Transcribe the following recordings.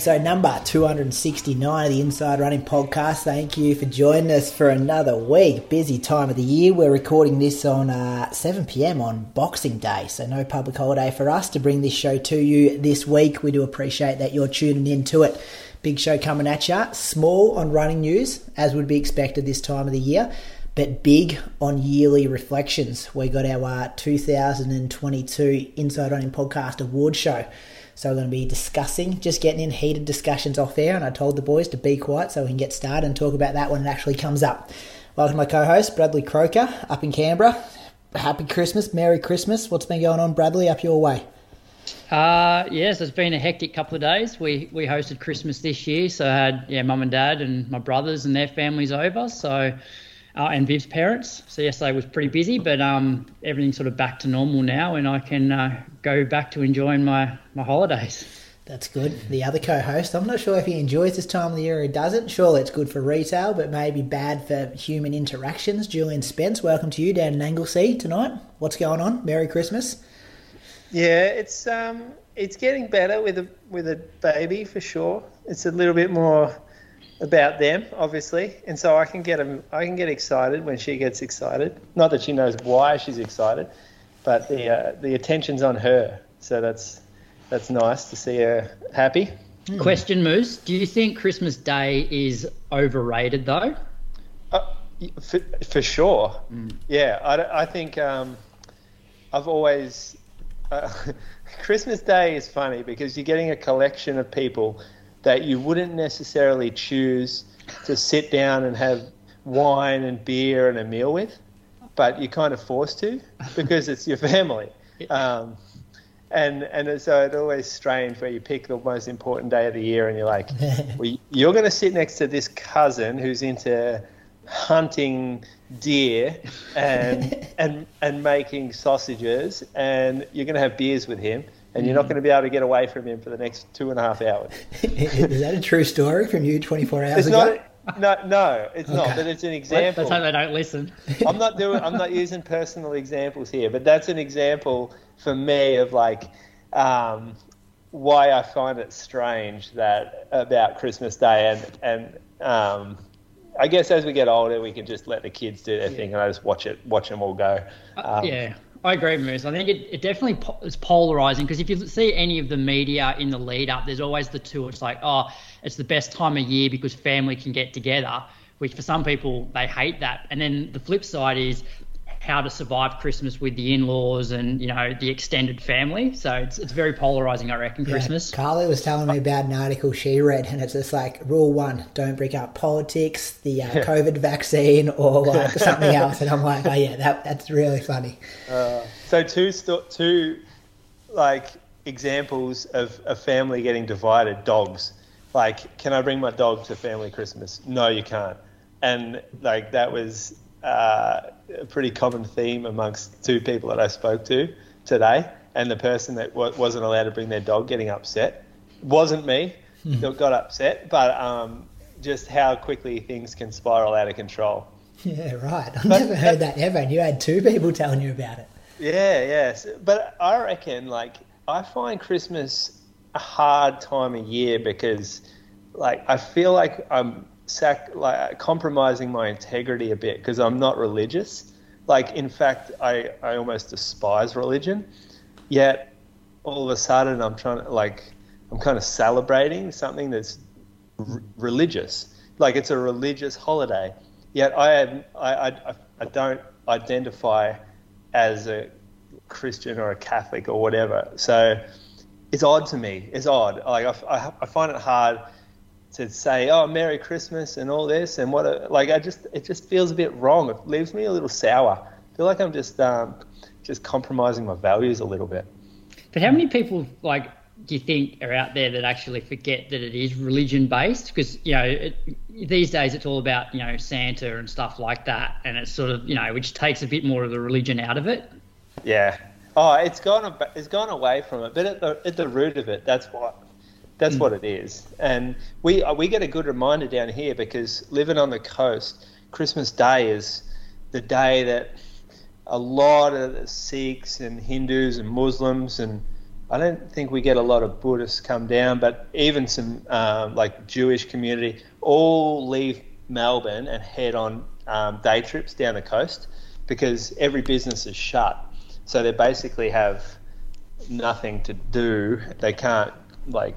episode number 269 of the Inside Running Podcast. Thank you for joining us for another week. Busy time of the year. We're recording this on uh, 7 pm on Boxing Day, so no public holiday for us to bring this show to you this week. We do appreciate that you're tuning in to it. Big show coming at you. Small on running news, as would be expected this time of the year, but big on yearly reflections. We got our uh, 2022 Inside Running Podcast Award Show. So we're going to be discussing, just getting in heated discussions off air, and I told the boys to be quiet so we can get started and talk about that when it actually comes up. Welcome my co-host Bradley Croker up in Canberra. Happy Christmas, Merry Christmas. What's been going on, Bradley, up your way? Uh, yes, it's been a hectic couple of days. We we hosted Christmas this year, so I had yeah, mum and dad and my brothers and their families over. So, uh, and Viv's parents. So yesterday was pretty busy, but um, everything's sort of back to normal now, and I can uh, go back to enjoying my my holidays. That's good. The other co-host, I'm not sure if he enjoys this time of the year or doesn't. Surely it's good for retail, but maybe bad for human interactions. Julian Spence, welcome to you down in Anglesea tonight. What's going on? Merry Christmas. Yeah, it's um, it's getting better with a with a baby for sure. It's a little bit more about them, obviously, and so I can get 'em- I can get excited when she gets excited. Not that she knows why she's excited, but the uh, the attention's on her, so that's that's nice to see her happy. Question, Moose. Do you think Christmas Day is overrated though? Uh, for, for sure. Yeah, I, I think um, I've always. Uh, Christmas Day is funny because you're getting a collection of people that you wouldn't necessarily choose to sit down and have wine and beer and a meal with, but you're kind of forced to because it's your family. Um, and and so it's always strange where you pick the most important day of the year and you're like, well, you're going to sit next to this cousin who's into hunting deer and and and making sausages, and you're going to have beers with him, and you're not going to be able to get away from him for the next two and a half hours. is that a true story from you 24 hours It's ago? not. No, no, it's not. But it's an Let's example. hope they don't listen. I'm not doing. I'm not using personal examples here, but that's an example for me of like um, why I find it strange that about Christmas Day, and and um, I guess as we get older, we can just let the kids do their thing, and I just watch it, watch them all go. Um, yeah, I agree, Moose. I think it, it definitely po- is polarizing because if you see any of the media in the lead up, there's always the two. It's like, oh, it's the best time of year because family can get together, which for some people they hate that. And then the flip side is how to survive Christmas with the in-laws and you know the extended family. So it's it's very polarizing, I reckon. Yeah, Christmas. Carly was telling me about an article she read, and it's just like rule one: don't bring up politics, the uh, COVID vaccine, or like something else. And I'm like, oh yeah, that that's really funny. So two sto- two like examples of a family getting divided. Dogs. Like, can I bring my dog to family Christmas? No, you can't. And like that was uh, a pretty common theme amongst two people that I spoke to today. And the person that w- wasn't allowed to bring their dog getting upset wasn't me. that got upset, but um, just how quickly things can spiral out of control. Yeah, right. I've never heard that ever, and you had two people telling you about it. Yeah, yes. But I reckon, like, I find Christmas a hard time of year because, like, I feel like I'm sac- like compromising my integrity a bit because I'm not religious. Like, in fact, I, I almost despise religion. Yet, all of a sudden, I'm trying to, like, I'm kind of celebrating something that's r- religious. Like, it's a religious holiday. Yet, I, I, I, I don't identify as a Christian or a Catholic or whatever. So it's odd to me. It's odd. Like I, I, I find it hard to say, "Oh, Merry Christmas" and all this, and what. A, like I just, it just feels a bit wrong. It leaves me a little sour. I feel like I'm just, um, just compromising my values a little bit. But how many people like do you think are out there that actually forget that it is religion based? Because you know it, these days it's all about you know Santa and stuff like that, and it's sort of you know which takes a bit more of the religion out of it. Yeah. Oh, it's gone. It's gone away from it, but at the at the root of it, that's what that's mm. what it is. And we we get a good reminder down here because living on the coast, Christmas Day is the day that a lot of the Sikhs and Hindus and Muslims and I don't think we get a lot of Buddhists come down, but even some um, like Jewish community all leave Melbourne and head on um, day trips down the coast because every business is shut. So they basically have nothing to do. They can't like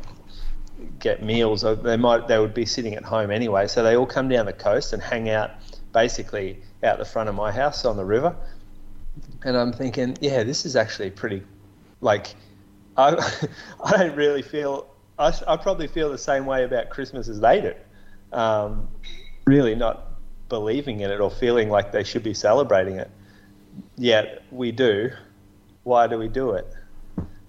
get meals. They might they would be sitting at home anyway. So they all come down the coast and hang out basically out the front of my house on the river. And I'm thinking, yeah, this is actually pretty like I, I don't really feel. I, I, probably feel the same way about Christmas as they do. Um, really, not believing in it or feeling like they should be celebrating it. Yet we do. Why do we do it?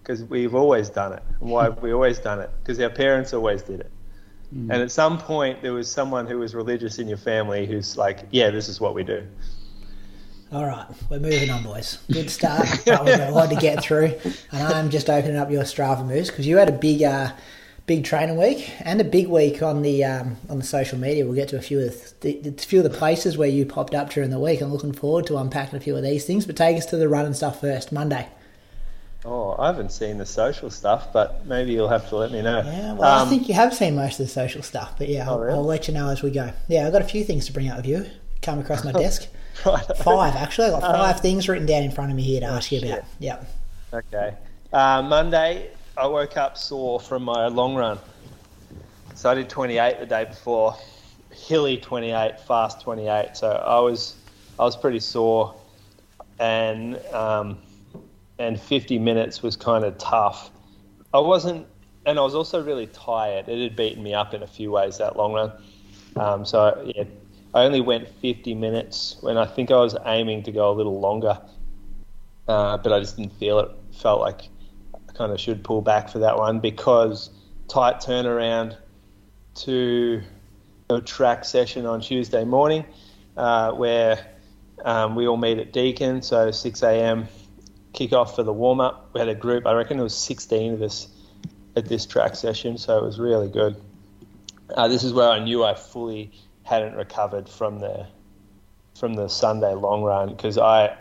Because we've always done it. And why have we always done it? Because our parents always did it. Mm. And at some point, there was someone who was religious in your family who's like, "Yeah, this is what we do." All right, we're moving on, boys. Good start, we've got a lot to get through. And I'm just opening up your Strava Moose because you had a big, uh, big training week and a big week on the um, on the social media. We'll get to a few of the, the, few of the places where you popped up during the week. I'm looking forward to unpacking a few of these things. But take us to the running stuff first. Monday. Oh, I haven't seen the social stuff, but maybe you'll have to let me know. Yeah, well, um, I think you have seen most of the social stuff, but yeah, oh, I'll, really? I'll let you know as we go. Yeah, I've got a few things to bring up with you. Come across my desk. Right. Five, actually. I've got five um, things written down in front of me here to ask you about. Yep. Okay. Uh, Monday, I woke up sore from my long run. So I did 28 the day before, hilly 28, fast 28. So I was, I was pretty sore, and um, and 50 minutes was kind of tough. I wasn't, and I was also really tired. It had beaten me up in a few ways that long run. Um, so yeah, I only went 50 minutes when I think I was aiming to go a little longer, uh, but I just didn't feel it. Felt like I kind of should pull back for that one because tight turnaround to a track session on Tuesday morning uh, where um, we all meet at Deakin, so 6 a.m. kick off for the warm up. We had a group, I reckon it was 16 of us at this track session, so it was really good. Uh, this is where I knew I fully hadn't recovered from the from the Sunday long run because I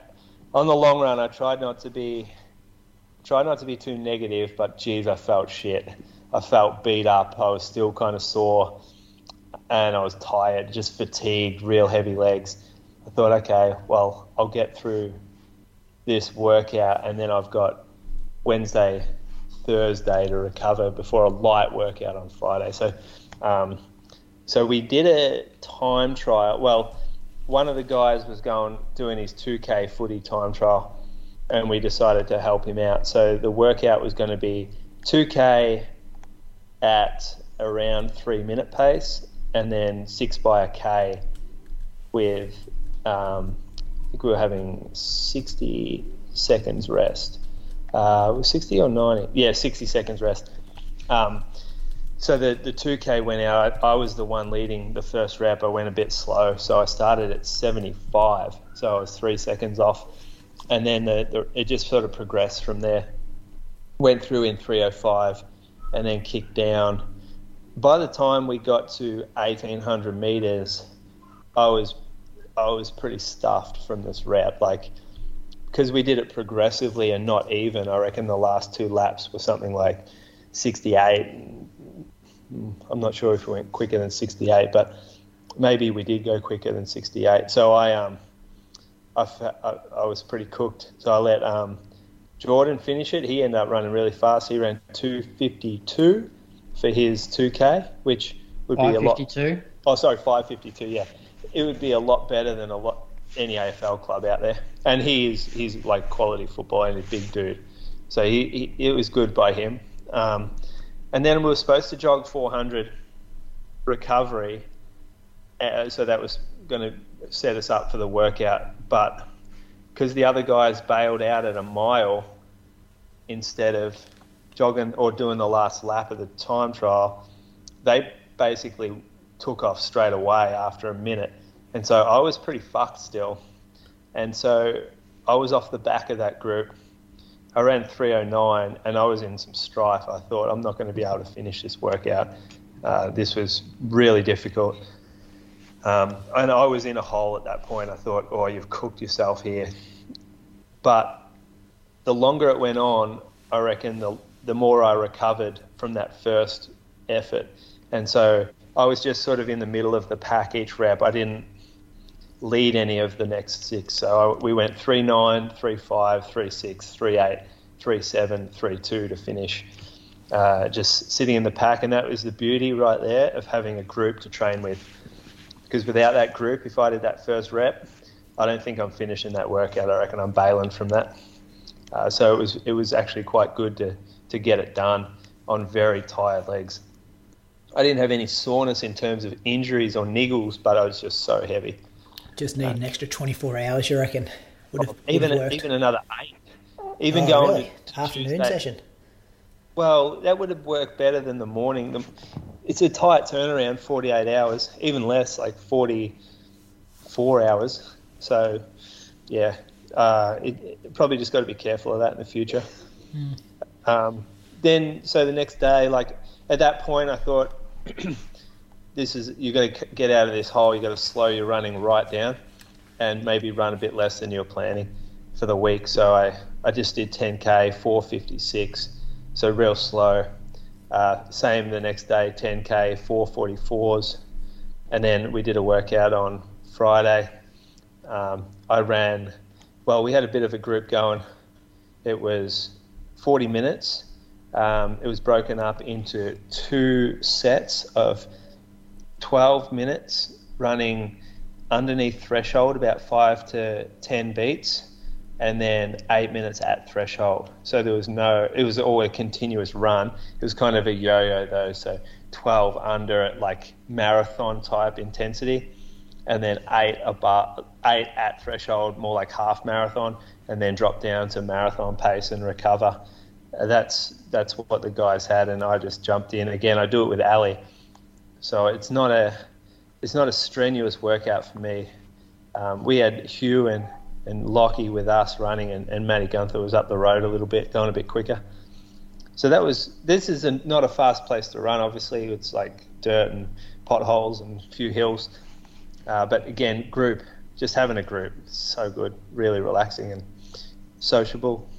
on the long run I tried not to be tried not to be too negative, but geez, I felt shit. I felt beat up. I was still kind of sore, and I was tired, just fatigued, real heavy legs. I thought, okay, well, I'll get through this workout, and then I've got Wednesday, Thursday to recover before a light workout on Friday. So. Um, so we did a time trial. Well, one of the guys was going doing his 2K footy time trial, and we decided to help him out. So the workout was going to be 2K at around three minute pace, and then six by a K with um, think we were having 60 seconds rest. Uh, was 60 or 90? Yeah, 60 seconds rest. Um, so the the 2K went out. I, I, was the one leading the first rep. I went a bit slow, so I started at 75. So I was three seconds off, and then the, the, it just sort of progressed from there. Went through in 305, and then kicked down. By the time we got to 1800 meters, I was I was pretty stuffed from this rep. Like because we did it progressively and not even. I reckon the last two laps were something like 68 I'm not sure if we went quicker than 68, but maybe we did go quicker than 68. So I um I, I, I was pretty cooked. So I let um, Jordan finish it. He ended up running really fast. He ran 252 for his 2K, which would be a lot. 552. Oh, sorry, 552. Yeah, it would be a lot better than a lot any AFL club out there. And he is he's like quality football and a big dude. So he, he it was good by him. Um, and then we were supposed to jog 400 recovery, uh, so that was going to set us up for the workout. But because the other guys bailed out at a mile, instead of jogging or doing the last lap of the time trial, they basically took off straight away after a minute. And so I was pretty fucked still. And so I was off the back of that group. I ran 309 and I was in some strife. I thought, I'm not going to be able to finish this workout. Uh, this was really difficult. Um, and I was in a hole at that point. I thought, oh, you've cooked yourself here. But the longer it went on, I reckon the, the more I recovered from that first effort. And so I was just sort of in the middle of the pack each rep. I didn't lead any of the next six. So we went 3 9, 3 5, 3 6, 3 8, 3 7, 3 2 to finish. Uh, just sitting in the pack. And that was the beauty right there of having a group to train with. Because without that group, if I did that first rep, I don't think I'm finishing that workout. I reckon I'm bailing from that. Uh, so it was it was actually quite good to to get it done on very tired legs. I didn't have any soreness in terms of injuries or niggles, but I was just so heavy. Just need an extra 24 hours, you reckon? Would have, even would have even another eight. Even oh, going really? to afternoon Tuesday- session. Well, that would have worked better than the morning. The, it's a tight turnaround, 48 hours, even less, like 44 hours. So, yeah, uh, it, it probably just got to be careful of that in the future. Um, then, so the next day, like at that point, I thought, this is you got to get out of this hole. You got to slow your running right down, and maybe run a bit less than you're planning for the week. So I I just did 10k, 456, so real slow. Uh, same the next day, 10k, 444s, and then we did a workout on Friday. Um, I ran. Well, we had a bit of a group going. It was 40 minutes. Um, it was broken up into two sets of 12 minutes running underneath threshold, about five to 10 beats, and then eight minutes at threshold. So there was no, it was all a continuous run. It was kind of a yo yo though, so 12 under at like marathon type intensity, and then eight above, eight at threshold, more like half marathon, and then drop down to marathon pace and recover. That's that's what the guys had, and I just jumped in. Again, I do it with Ali, so it's not a it's not a strenuous workout for me. Um, we had Hugh and, and Lockie with us running, and, and Matty Gunther was up the road a little bit, going a bit quicker. So that was this is a, not a fast place to run. Obviously, it's like dirt and potholes and a few hills. Uh, but again, group, just having a group, so good, really relaxing and sociable.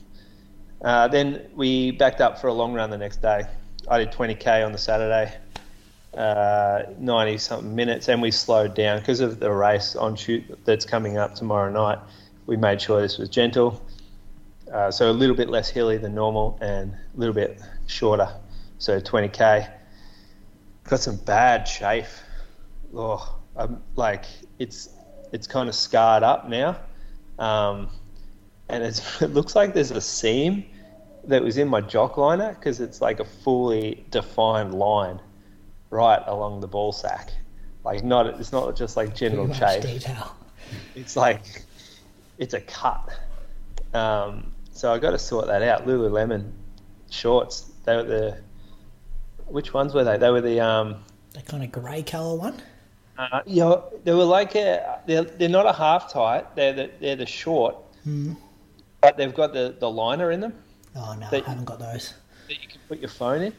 Uh, then we backed up for a long run the next day. I did 20k on the Saturday, uh, 90 something minutes, and we slowed down because of the race on shoot that's coming up tomorrow night. We made sure this was gentle, uh, so a little bit less hilly than normal and a little bit shorter. So 20k. Got some bad chafe. Oh, I'm, like it's it's kind of scarred up now, um, and it looks like there's a seam that was in my jock liner because it's like a fully defined line right along the ball sack. Like not it's not just like general much detail. It's like it's a cut. Um, so I got to sort that out. Lululemon shorts. They were the which ones were they? They were the um, The kind of grey colour one. uh, you know, they were like a, they're, they're not a half tight. They're the, they're the short, but they've got the, the liner in them Oh no, I haven't got those. that you can put your phone in.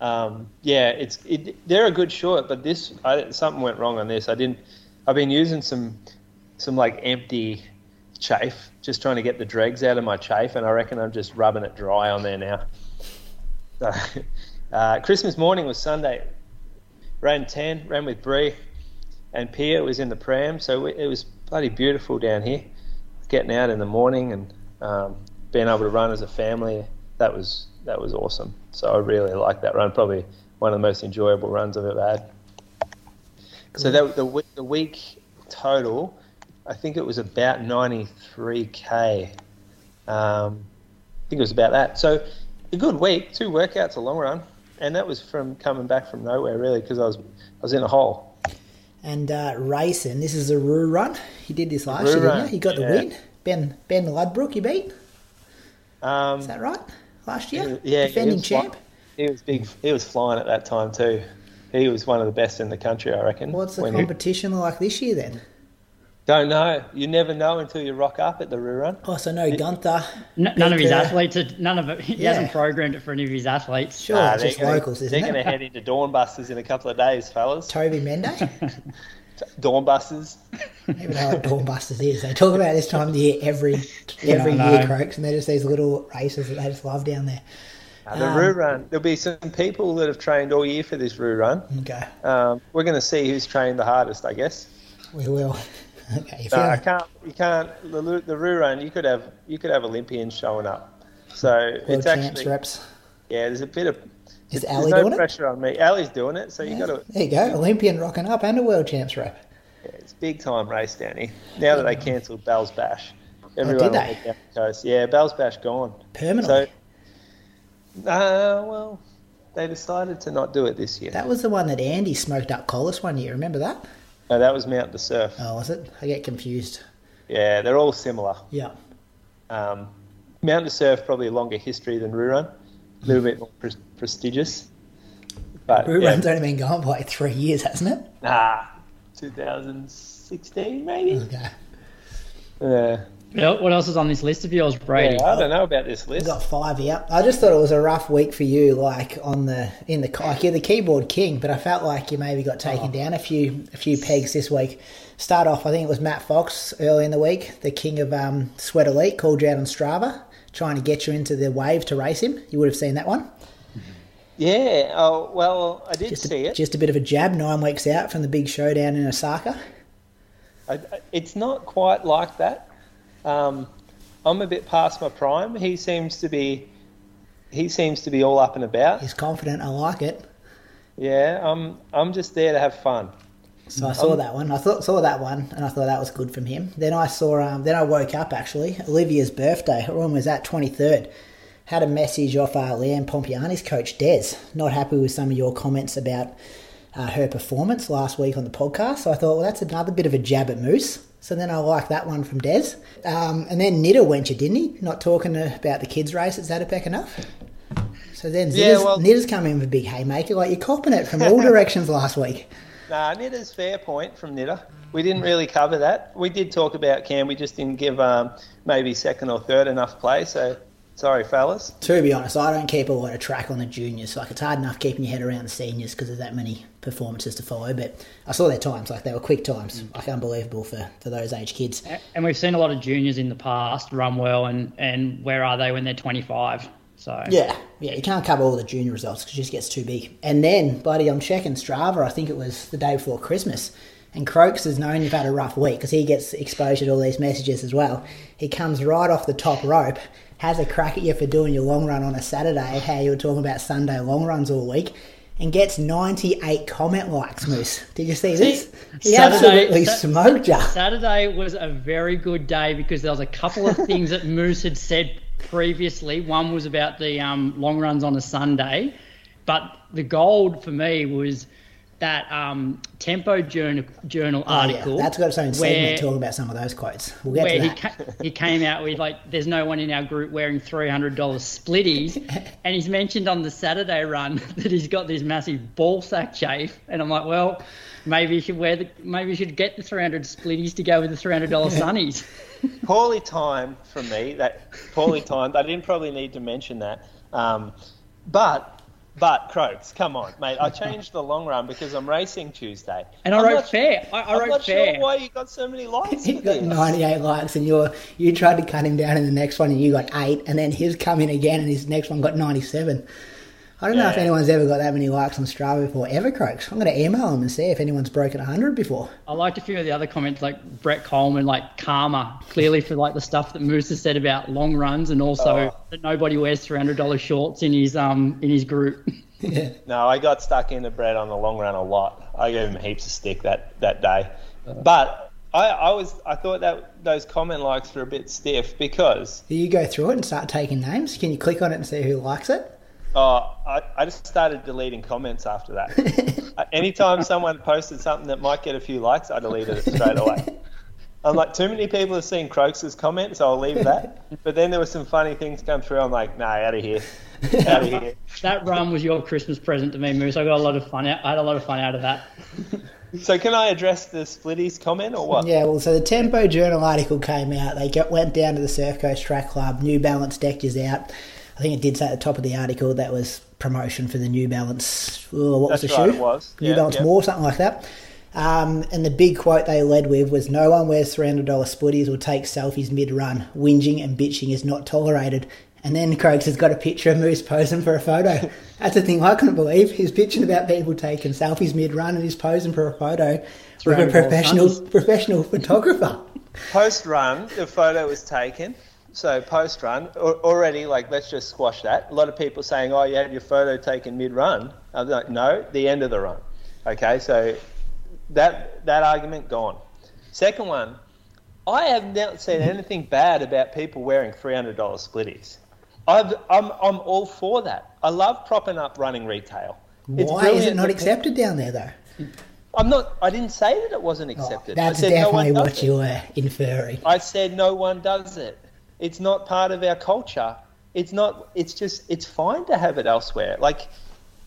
Um, yeah, it's it, they're a good short, but this I, something went wrong on this. I didn't. I've been using some some like empty chafe, just trying to get the dregs out of my chafe, and I reckon I'm just rubbing it dry on there now. Uh, Christmas morning was Sunday. Ran ten, ran with Bree, and Pia was in the pram, so it was bloody beautiful down here. Getting out in the morning and um, being able to run as a family, that was that was awesome. So I really liked that run. Probably one of the most enjoyable runs I've ever had. So that the we- the week total, I think it was about 93k. Um, I think it was about that. So a good week, two workouts, a long run, and that was from coming back from nowhere really because I was I was in a hole. And uh, racing, this is a Roo run. He did this last Roo year, didn't run, you? He got the win. Ben Ben Ludbrook, you beat. Um, Is that right? Last year, yeah, defending he was fly- champ. He was big. He was flying at that time too. He was one of the best in the country, I reckon. What's the when he- competition like this year then? Don't know. You never know until you rock up at the Roo Run. Oh, so no Gunther. N- none of his athletes, are, none of it. He Yeah. hasn't programmed it for any of his athletes. Sure, Nah, just gonna- locals, isn't They're going to head into Dawnbusters in a couple of days, fellas. Toby Mende. Dawnbusters. Even know what Dawnbusters is. They talk about this time of the year every every I year, know. Croaks, and they're just these little races that they just love down there. Uh, the Um, Roo Run. There'll be some people that have trained all year for this Roo Run. Okay, Um, we're going to see who's trained the hardest, I guess. we will. Okay, if No, I you're- can't. You can't. The, Roo- the Roo Run. You could have. You could have Olympians showing up. So world it's champs actually. reps. Yeah, there's a bit of. Is there's Ali no doing it? pressure on me. Ali's doing it, so you got to. There you go, Olympian rocking up and a world champs rep. Yeah, it's big time race Danny. Now that they cancelled Bell's Bash, everyone Oh, did they? the coast. Yeah, Bell's Bash gone. Permanently. So, uh, well, they decided to not do it this year. That was the one that Andy smoked up Collis one year. Remember that? No, that was Mount de Surf. Oh, was it? I get confused. Yeah, they're all similar. Yeah. Um, Mount de Surf probably a longer history than Roo Run, a little bit more pre- prestigious. But Brew yeah, Run's only been going for like three years, hasn't it? nah, 2016 maybe. Okay. Yeah, What what else is on this list of yours, Brady? yeah, I don't know about this list. We've list. got five here. I just thought it was a rough week for you, like on the in the like you're the keyboard king, but I felt like you maybe got taken Oh. down a few a few pegs this week. Start off, I think it was Matt Fox early in the week, the king of um, Sweat Elite, called you out on Strava, trying to get you into the wave to race him. You would have seen that one. Yeah, oh well, I did Just see a, it. just a bit of a jab, nine weeks out from the big showdown in Osaka. I, I- it's not quite like that. Um, I'm a bit past my prime. He seems to be, he seems to be all up and about. He's confident. I like it. Yeah, I'm, I'm just there to have fun. So I saw Um, that one. I thought saw that one, and I thought that was good from him. Then I saw. Um, then I woke up actually. Olivia's birthday. When was that? Twenty third. Had a message off uh, Leanne Pompiani's coach Des. Not happy with some of your comments about uh, her performance last week on the podcast. So I thought, well, that's another bit of a jab at Moose. So then I like that one from Des. Um, and then Nitter went you, didn't he? Not talking about the kids' race at Zatopek enough. So then Yeah, Nitter's, well- Nitter's come in with a big haymaker. Like you're copping it from all directions last week. Nah, Nitter's fair point from Nitter. We didn't really cover that. We did talk about Cam. We just didn't give um, maybe second or third enough play. So sorry, fellas. To be honest, I don't keep a lot of track on the juniors. Like it's hard enough keeping your head around the seniors because there's that many performances to follow. But I saw their times; like they were quick times, like unbelievable for, for those age kids. And we've seen a lot of juniors in the past run well, and, and where are they when they're 25? So Yeah, yeah, you can't cover all the junior results because it just gets too big. And then, buddy, I'm checking Strava. I think it was the day before Christmas. And Croaks has known you've had a rough week because he gets exposure to all these messages as well. He comes right off the top rope, has a crack at you for doing your long run on a Saturday, how you were talking about Sunday long runs all week, and gets 98 comment likes, Moose. Did you see this? He Saturday- absolutely Sa- smoked you. Saturday was a very good day because there was a couple of things that Moose had said previously. One was about the um, long runs on a Sunday, but the gold for me was that um, Tempo Journal, journal Oh, yeah, article. that's got its own segment talking about some of those quotes. We'll get where to he, ca- he came out with like, "There's no one in our group wearing three hundred dollars splitties," and he's mentioned on the Saturday run that he's got this massive ball sack chafe, and I'm like, well, maybe you should wear the, maybe you should get the three hundred splitties to go with the three hundred dollars sunnies. Poorly timed from me. That poorly timed. I didn't probably need to mention that. Um, but but Croaks, come on, mate. I changed the long run because I'm racing Tuesday. And I I'm wrote not- fair. I, I I'm wrote not fair. sure why you got so many likes. He for got 98 likes, and you you tried to cut him down in the next one, and you got eight, and then his come in again, and his next one got 97. I don't know if anyone's ever got that many likes on Strava before, ever, Croaks. I'm going to email them and see if anyone's broken 100 before. I liked a few of the other comments, like Brett Coleman, like karma, clearly for like the stuff that Moose has said about long runs, and also Oh. that nobody wears three hundred dollars shorts in his um in his group. yeah. No, I got stuck in the bread on the long run a lot. I gave him heaps of stick that, that day. But I, I was I thought that those comment likes were a bit stiff because Do you go through it and start taking names? Can you click on it and see who likes it? Oh, I, I just started deleting comments after that. Uh, Anytime someone posted something that might get a few likes, I deleted it straight away. I'm like, too many people have seen Croaks' comment, so I'll leave that. but then there were some funny things come through. I'm like, nah, out of here, out of here. That run was your Christmas present to me, Moose. I got a lot of fun. Out, I had a lot of fun out of that. So can I address the Splitties comment or what? Yeah, well, so the Tempo Journal article came out. They got, went down to the Surf Coast Track Club. New Balance decked us out. I think it did say at the top of the article that was promotion for the New Balance. Oh, what was the right, shoe? it was. New Yeah, Balance yeah. More, something like that. Um, and the big quote they led with was No one wears $300 splitties or takes selfies mid run. Whinging and bitching is not tolerated. And then Croaks has got a picture of Moose posing for a photo. That's the thing I couldn't believe. He's bitching about people taking selfies mid run and he's posing for a photo with a professional professional photographer. Post run, the photo was taken. So post run, already like let's just squash that. A lot of people saying, "Oh, you had your photo taken mid run." I'm like, no, the end of the run. Okay, so that that argument gone. Second one, I have not seen anything bad about people wearing three hundred dollars splitties. I've, I'm I'm all for that. I love propping up running retail. It's Why is it not accepted down there though? I'm not. I didn't say that it wasn't Oh, accepted. that's I said no one definitely does what it. you were inferring. I said no one does it. It's not part of our culture. It's not. It's just. It's fine to have it elsewhere. Like,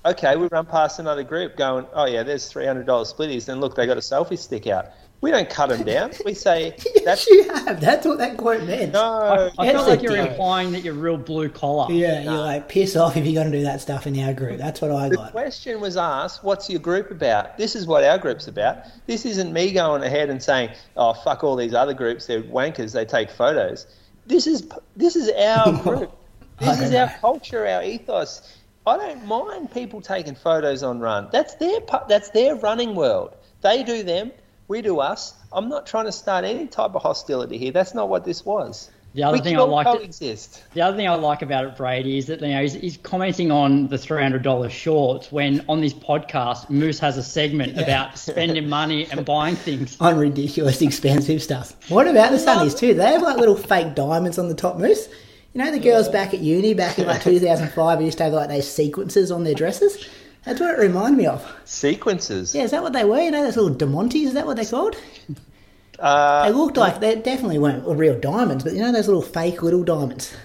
okay, we run past another group going, oh yeah, there's three hundred dollars splitties, and look, they got a selfie stick out. We don't cut them down. We say Yes, that's you have. That's what that quote meant. no. I Yes, felt like you're did. implying that you're real blue collar. Yeah, you're like piss off if you're going to do that stuff in our group. That's what I like. The got. question was asked, what's your group about? This is what our group's about. This isn't me going ahead and saying, oh, fuck all these other groups, they're wankers, they take photos. This is this is our group. This is our culture, our ethos. I don't mind people taking photos on run. That's their that's their running world. They do them, we do us. I'm not trying to start any type of hostility here. That's not what this was. The other we thing I all liked it- coexist. The other thing I like about it, Brady, is that you know he's, he's commenting on the three hundred dollars shorts when on this podcast Moose has a segment about spending money and buying things. On ridiculous expensive stuff. What about the sunnies too? They have like little fake diamonds on the top moose. You know the girls back at uni back in like 2005 used to have like those sequences on their dresses. That's what it reminded me of. Sequences. Yeah, is that what they were? You know those little diamantes? Is that what they're called? Uh, They looked like they definitely weren't real diamonds, but you know those little fake little diamonds.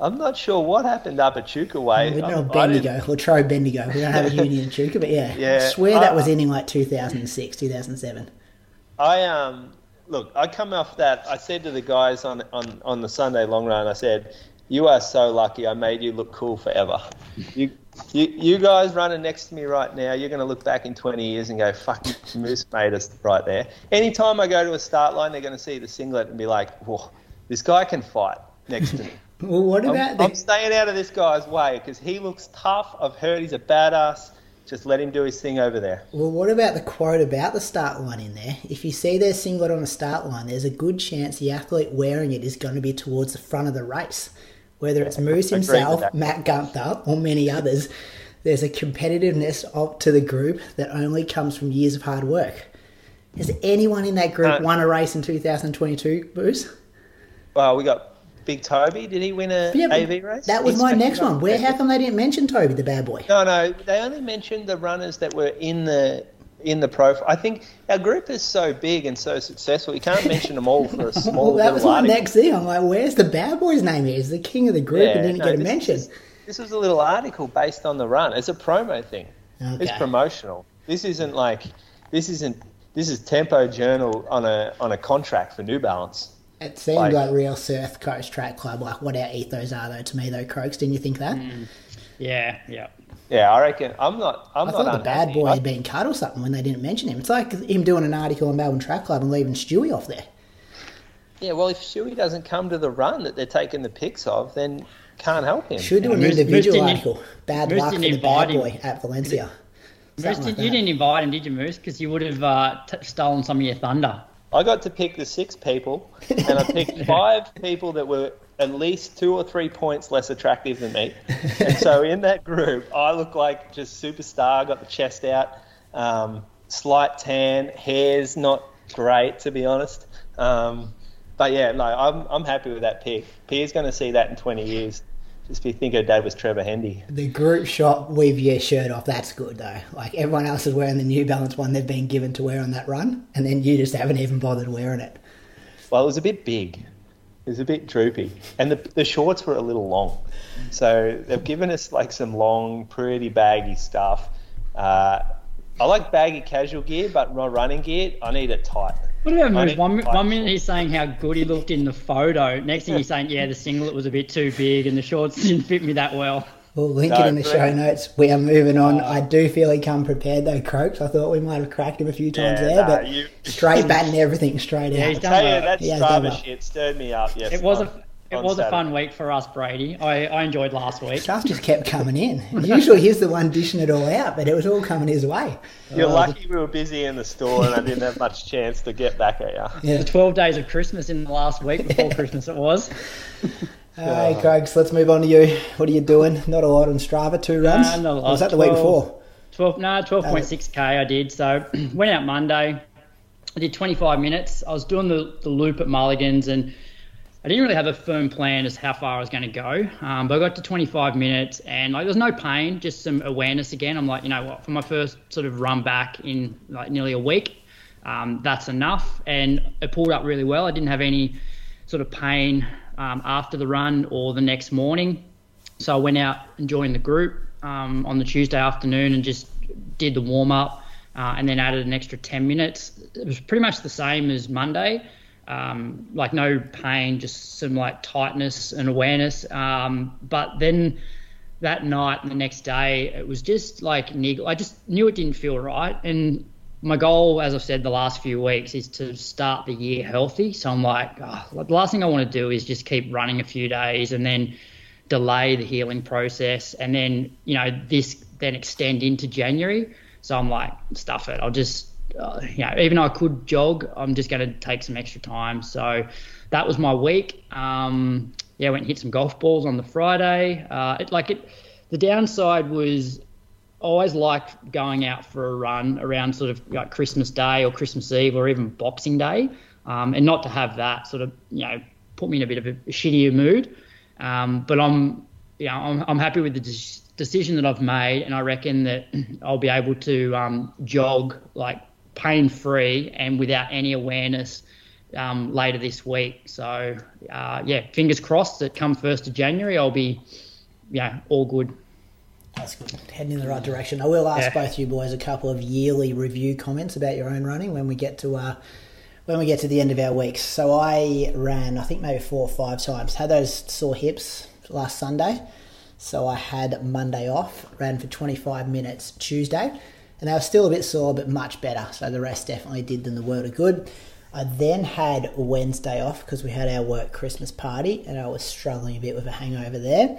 I'm not sure what happened up at Chuka Way. We don't Um, have I didn't- Bendigo, Latrobe Bendigo. We don't have a union in Chuka, but yeah. Yeah, I swear that was in in like 2006, 2007. I um look, I come off that. I said to the guys on on on the Sunday long run, I said, "You are so lucky. I made you look cool forever. You you you guys running next to me right now, you're going to look back in 20 years and go, "Fuck, Moose made us right there." Anytime I go to a start line, they're going to see the singlet and be like, "Whoa, this guy can fight next to me." Well, what I'm, about I'm staying out of this guy's way because he looks tough. I've heard he's a badass. Just let him do his thing over there. well, what about the quote about the start line in there? If you see their singlet on a start line, there's a good chance the athlete wearing it is going to be towards the front of the race. Whether it's Moose himself. Matt Gunther, or many others, there's a competitiveness of, to the group that only comes from years of hard work. Has anyone in that group Uh, won a race in 2022, Bruce? Well, we got Big Toby. Did he win a Yeah, AV race? That was He's my next one. Where? How come they didn't mention Toby, the bad boy? No, no. They only mentioned the runners that were in the in the profile. I think our group is so big and so successful. You can't mention them all for a small Well, that was little my article. next thing. I'm like, where's the bad boy's name? Here? He's the king of the group and didn't no, get a this mention. is- this was a little article based on the run. It's a promo thing. It's promotional. This isn't like this isn't this is Tempo Journal on a on a contract for New Balance. It seemed Like- like real Surf Coast Track Club, like what our ethos are, though. To me, though, Croaks, didn't you think that? Mm. Yeah, yeah. Yeah, I reckon. I'm not. I'm I not thought the bad boy I- had been cut or something when they didn't mention him. It's like him doing an article on Melbourne Track Club and leaving Stewie off there. Yeah, well, if Stewie doesn't come to the run that they're taking the pics of, then can't help him. Should do an Moose- Moose individual didn't- article. Bad Moose luck for the bad invite him. boy at Valencia. Moose, like you didn't invite him, did you, Moose? Because you would have uh, t- stolen some of your thunder. I got to pick the six people, and I picked five people that were at least two or three points less attractive than me. And so in that group, I look like just superstar. Got the chest out, um, slight tan, hair's not great to be honest. Um, but yeah, no, I'm I'm happy with that pick. Pia's going to see that in 20 years. Just be think her dad was Trevor Hendy. The group shot with your shirt off, that's good though. Like everyone else is wearing the New Balance one they've been given to wear on that run, and then you just haven't even bothered wearing it. Well, it was a bit big. It was a bit droopy, and the the shorts were a little long. So they've given us like some long, pretty baggy stuff. Uh, I like baggy casual gear, but my running gear, I need it tight. What about Moose? One, one minute he's saying how good he looked in the photo. Next thing he's saying, yeah, the singlet was a bit too big and the shorts didn't fit me that well. We'll link No, it in the show notes. We are moving on. Oh. I do feel he come prepared though, Croaks. I thought we might have cracked him a few times Yeah, there, nah, but you- straight batting everything straight Yeah, out. he's done Tell well. that Yeah, done Strava well. shit stirred me up. Yes, It was a it on was a fun week for us, Brady. I, I enjoyed last week. Stuff just kept coming in. Usually he's the one dishing it all out, but it was all coming his way. You're oh, lucky we were busy in the store and I didn't have much chance to get back at you. Yeah. The 12 days of Christmas in the last week before Christmas it was. Hey, Croaks, let's move on to you. What are you doing? Not a lot on Strava, two runs. Nah, not a lot. was that the week before? 12 no 12.6k I did so went out Monday I did 25 minutes I was doing the, the loop at Mulligan's and I didn't really have a firm plan as how far I was going to go um, but I got to 25 minutes and like there was no pain just some awareness again I'm like you know what for my first sort of run back in like nearly a week um, that's enough and it pulled up really well I didn't have any sort of pain um, after the run or the next morning so I went out and joined the group um, on the Tuesday afternoon and just did the warm up uh, and then added an extra 10 minutes. It was pretty much the same as Monday. Um, like no pain, just some like tightness and awareness. Um, but then that night and the next day, it was just like niggle. I just knew it didn't feel right. And my goal, as I've said the last few weeks, is to start the year healthy. So I'm like, oh, the last thing I want to do is just keep running a few days and then delay the healing process and then you know this then extend into January. So I'm like, stuff it. I'll just uh, you know even though I could jog, I'm just going to take some extra time. So that was my week. Um, yeah, I went and hit some golf balls on the Friday. Uh, it, like it, the downside was always like going out for a run around sort of like Christmas Day or Christmas Eve or even Boxing Day, um, and not to have that sort of you know put me in a bit of a shittier mood. Um, but I'm, you know, I'm, I'm happy with the de- decision that I've made, and I reckon that I'll be able to um, jog like pain free and without any awareness um, later this week. So uh, yeah, fingers crossed that come first of January I'll be, yeah, all good. That's good. Heading in the right direction. I will ask Yeah. both you boys a couple of yearly review comments about your own running when we get to uh, when we get to the end of our weeks. So I ran, I think maybe four or five times. Had those sore hips last Sunday, so I had Monday off. Ran for 25 minutes Tuesday, and they were still a bit sore, but much better. So the rest definitely did them the world of good. I then had Wednesday off because we had our work Christmas party, and I was struggling a bit with a hangover there.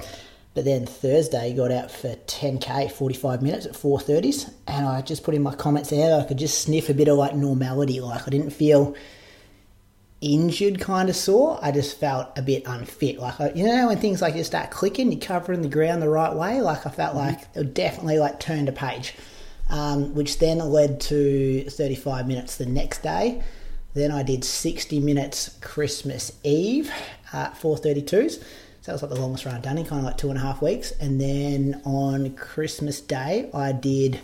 But then Thursday got out for 10k, 45 minutes at 4:30s, and I just put in my comments there. I could just sniff a bit of like normality. Like I didn't feel injured, kind of sore. I just felt a bit unfit. Like I, you know when things like just start clicking, you're covering the ground the right way. Like I felt like it would definitely like turned a page, um, which then led to 35 minutes the next day. Then I did 60 minutes Christmas Eve at 432s. That was like the longest run I've done in kind of like two and a half weeks. And then on Christmas Day, I did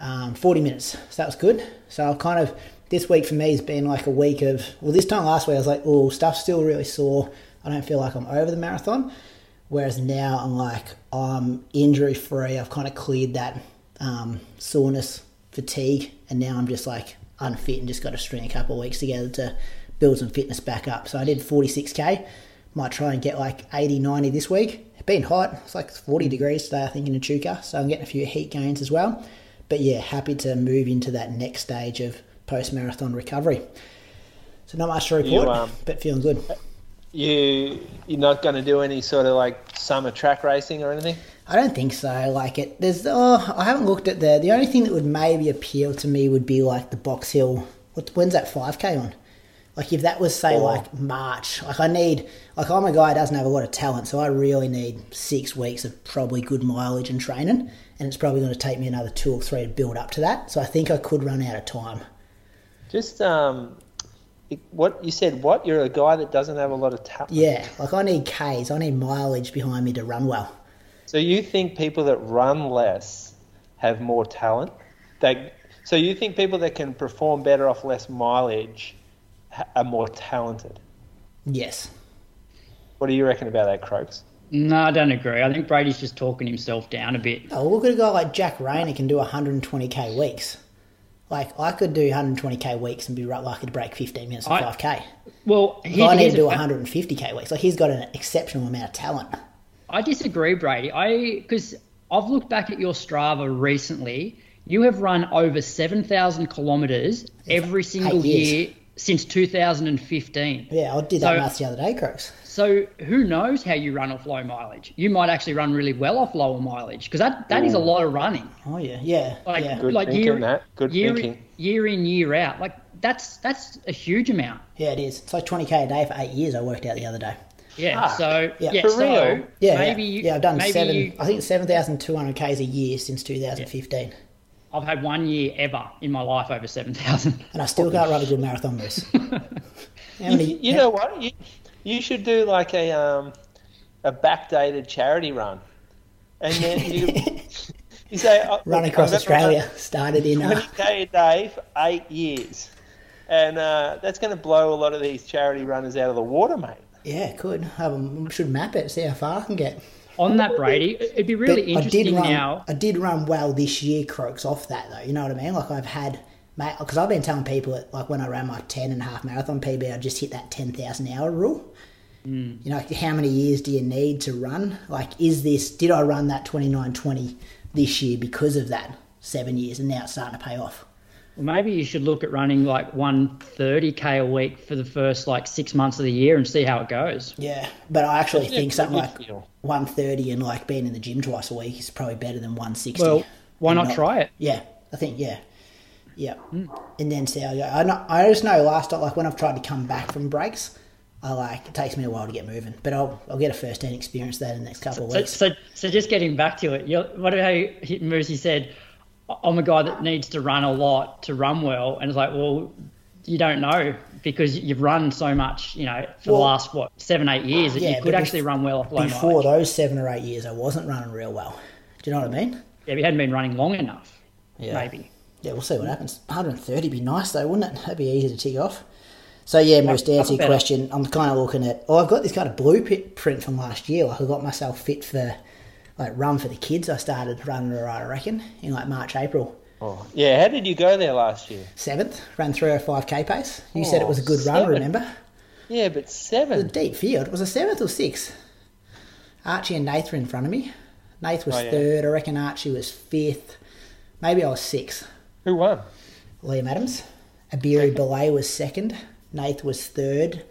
um, 40 minutes. So that was good. So I've kind of, this week for me has been like a week of, well, this time last week I was like, oh, stuff's still really sore. I don't feel like I'm over the marathon. Whereas now I'm like, I'm injury free. I've kind of cleared that um, soreness, fatigue, and now I'm just like unfit and just got to string a couple of weeks together to build some fitness back up. So I did 46k. Might try and get like 80, 90 this week. It's been hot. It's like 40 degrees today, I think, in Echuca. So I'm getting a few heat gains as well. But yeah, happy to move into that next stage of post marathon recovery. So not much to report, You, um, but feeling good. You you're not going to do any sort of like summer track racing or anything? I don't think so. Like it, there's. Oh, I haven't looked at the. The only thing that would maybe appeal to me would be like the Box Hill. What, when's that five k on? Like if that was say Oh. like March. Like I need. Like I'm a guy who doesn't have a lot of talent, so I really need six weeks of probably good mileage and training, and it's probably going to take me another two or three to build up to that. So I think I could run out of time. Just um, what you said. What you're a guy that doesn't have a lot of talent. Yeah, like I need K's. I need mileage behind me to run well. So you think people that run less have more talent? They, so you think people that can perform better off less mileage are more talented. Yes. What do you reckon about that, Croaks? No, I don't agree. I think Brady's just talking himself down a bit. Oh, look at a guy like Jack Rayner can do 120k weeks. Like I could do 120k weeks and be right lucky to break 15 minutes of 5k. Well, But I need to do a- 150k weeks. Like he's got an exceptional amount of talent. I disagree, Brady. I because I've looked back at your Strava recently. You have run over seven thousand kilometers every single years. year since 2015. Yeah, I did that So- maths the other day, Croaks. So who knows how you run off low mileage? You might actually run really well off lower mileage because that, that is a lot of running. Oh yeah, yeah, Like, yeah, Good like thinking, year, Matt. Good year, thinking. year in year out. Like that's that's a huge amount. yeah. It is. It's like 20k a day for eight years. I worked out the other day. Yeah. Ah, so yeah. yeah. For so real? Yeah, maybe yeah. you, yeah. I've done seven. You, I think 7,200 k's a year since 2015, I've had one year ever in my life over seven thousand. and I still can't run a good marathon race. How many? You know what? You, you should do like a um, a backdated charity run, and then you you say "Oh, run across I'm gonna Australia. Started in. run Uh, 20k a day for eight years, and uh, that's going to blow a lot of these charity runners out of the water, mate. yeah, could. Um, should map it. See how far I can get. On that, Brady, it'd be really But interesting did run. now. I did run well this year, Croaks, off that though. You know what I mean? Like I've had, because I've been telling people that like when I ran my 10 and a half marathon PB, I just hit that 10,000 hour rule. Mm. You know, how many years do you need to run? Like, is this, did I run that 2920 this year because of that seven years and now it's starting to pay off? Maybe you should look at running like 130k a week for the first like six months of the year and see how it goes. Yeah, but I actually think something like Midfield. 130 and like being in the gym twice a week is probably better than 160. Well, why And not try it? Yeah, I think yeah, yeah, hmm. and then see how I go. I know, I just know last time, like when I've tried to come back from breaks, I like it takes me a while to get moving, but I'll I'll get a first hand experience that in the next couple of weeks. so, so just getting back to it, you're, what about how Mercy said, I'm a guy that needs to run a lot to run well. And it's like, well, you don't know because you've run so much, you know, for Well, the last, what, seven, eight years that yeah, you could actually run well off low Before mileage. those seven or eight years, I wasn't running real well. Do you know what I mean? Yeah, if you hadn't been running long enough, Yeah. maybe. Yeah, we'll see what happens. 130 would be nice though, wouldn't it? That'd be easy to tick off. So yeah, Moose, to answer your better. question, I'm kind of looking at. Oh, I've got this kind of blueprint print from last year. Like I got myself fit for like run for the kids. I started running alright, I reckon, in like March, April. Oh, yeah. How did you go there last year? Seventh, ran 305k pace. You said it Oh, was a oh, good run, remember? Yeah, but It The deep field. Was a seventh or sixth? Archie and Nath were in front of me. Nath was Oh, yeah. third. I reckon Archie was fifth. Maybe I was sixth. Who won? Liam Adams. Abiri Belay was second. Nath was third.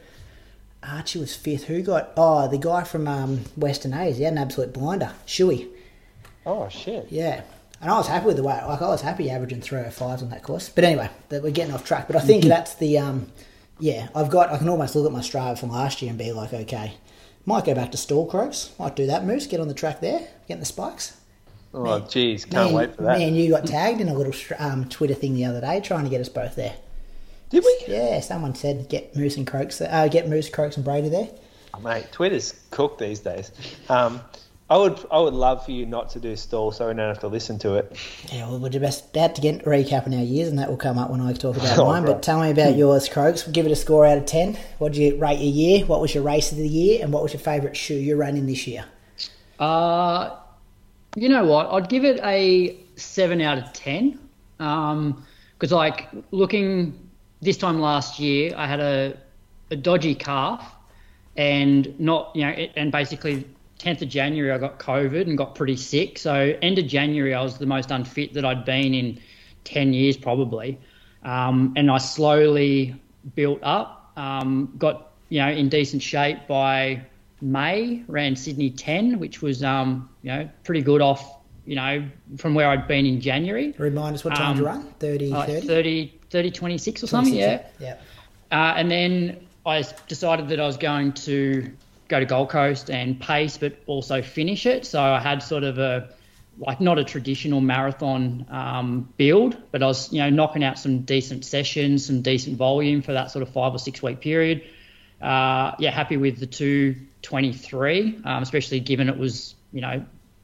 Archie was fifth. Who got? Oh, the guy from um, Western A's. He had an absolute blinder. Shuey. Oh shit. Yeah. And I was happy with the way. Like I was happy averaging three or fives on that course. But anyway, that we're getting off track. But I think that's the um, yeah. I've got. I can almost look at my Strava from last year and be like, okay, might go back to Stawell croaks. Might do that. Moose, get on the track there, getting the spikes. Oh jeez, can't me, wait for that. Me and you got tagged in a little um, Twitter thing the other day, trying to get us both there. Did we? Yeah, someone said get Moose and Croaks, uh, get Moose, Croaks and Brady there. Oh, mate, Twitter's cooked these days. Um, I would, I would love for you not to do Stawell, so we don't have to listen to it. Yeah, well, we're just about to get a recap in our years, and that will come up when I talk about Oh, mine. right. But tell me about yours, Croaks. We'll give it a score out of 10. What did you rate your year? What was your race of the year? And what was your favourite shoe you ran in this year? Uh, you know what? I'd give it a seven out of ten. Because like looking this time last year, I had a a dodgy calf, and not you know, it, and basically 10th of January I got COVID and got pretty sick. So end of January I was the most unfit that I'd been in 10 years probably, um, and I slowly built up. Um, got you know in decent shape by May. Ran Sydney 10, which was um, you know pretty good off you know from where I'd been in January. Remind us what time Um, you run? 30, Like 30? 30, 30, 26 or something. Yeah. Yeah. Uh, and then I decided that I was going to go to Gold Coast and pace, but also finish it. So I had sort of a like not a traditional marathon um, build, but I was you know knocking out some decent sessions, some decent volume for that sort of five or six week period. Uh, yeah, happy with the 223, um, especially given it was you know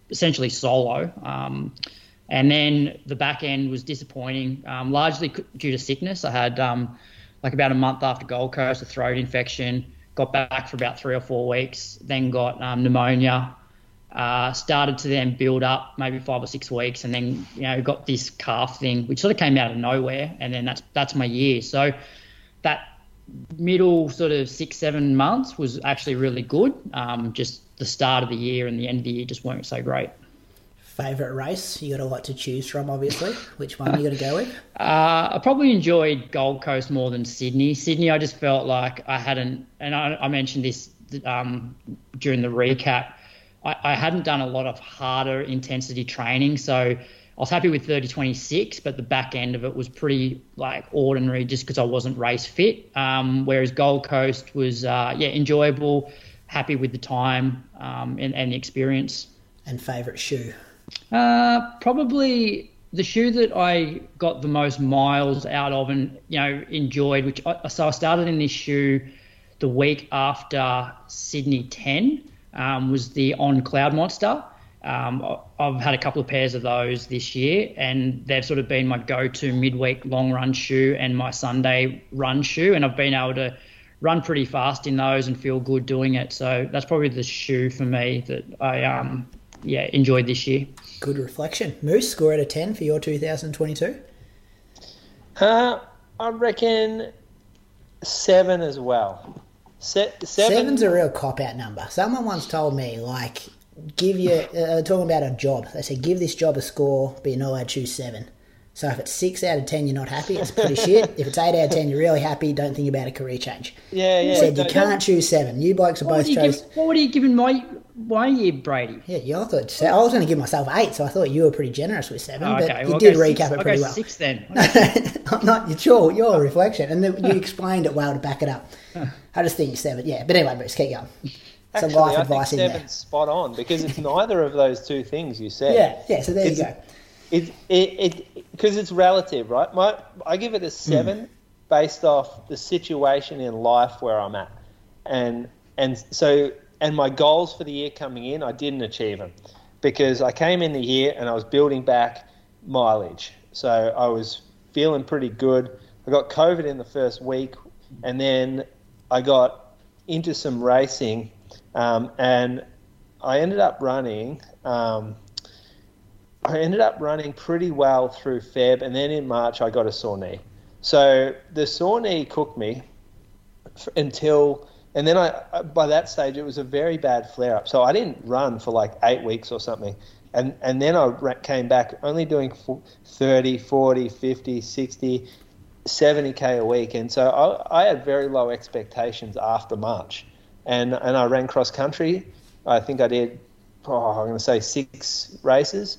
essentially solo. Um, and then the back end was disappointing, um, largely due to sickness. I had um, like about a month after Gold Coast, a throat infection. Got back for about three or four weeks, then got um, pneumonia. Uh, started to then build up maybe five or six weeks, and then you know got this calf thing, which sort of came out of nowhere, and then that's that's my year. So that middle sort of six seven months was actually really good. Um, just the start of the year and the end of the year just weren't so great. Favorite race? You got a lot to choose from, obviously. Which one are you going to go with? Uh, I probably enjoyed Gold Coast more than Sydney. Sydney, I just felt like I hadn't, and I, I mentioned this um, during the recap. I, I, hadn't done a lot of harder intensity training, so I was happy with 30-26, but the back end of it was pretty like ordinary, just because I wasn't race fit. Um, whereas Gold Coast was, uh, yeah, enjoyable, happy with the time um, and, and the experience. And favorite shoe. Uh, probably the shoe that I got the most miles out of and you know enjoyed. Which I, so I started in this shoe the week after Sydney 10 um, was the On Cloud Monster. Um, I've had a couple of pairs of those this year, and they've sort of been my go-to midweek long run shoe and my Sunday run shoe, and I've been able to run pretty fast in those and feel good doing it. So that's probably the shoe for me that I um, yeah, enjoyed this year. Good reflection. Moose, score out of 10 for your 2022? Uh, I reckon seven as well. Se- seven. Seven's a real cop out number. Someone once told me, like, give you, uh, talking about a job, they said, give this job a score, but you're not allowed to choose seven. So if it's six out of ten, you're not happy. It's pretty shit. If it's eight out of ten, you're really happy. Don't think about a career change. Yeah, yeah. Said you can't choose seven. You blokes are what both chose. Give, what would you giving my my you, Brady? Yeah, you I thought I was going to give myself eight, so I thought you were pretty generous with seven. Oh, but okay. you well, did recap six, it pretty I'll well. Six then. I'm not. It's your your reflection, and then you explained it well to back it up. I just think seven. Yeah, but anyway, Bruce, keep going. Some Actually, life I advice think in seven's there. spot on because it's neither of those two things you said. Yeah, yeah. So there you go. It it because it's relative, right? My I give it a seven Hmm. based off the situation in life where I'm at, and and so and my goals for the year coming in, I didn't achieve them because I came in the year and I was building back mileage, so I was feeling pretty good. I got COVID in the first week, and then I got into some racing, um, and I ended up running. Um, I ended up running pretty well through Feb, and then in March I got a sore knee. So the sore knee cooked me until, and then I by that stage it was a very bad flare up. So I didn't run for like eight weeks or something, and and then I came back only doing f- 30, 40, 50, 60, 70k a week, and so I, I had very low expectations after March, and and I ran cross country. I think I did, oh, I'm going to say six races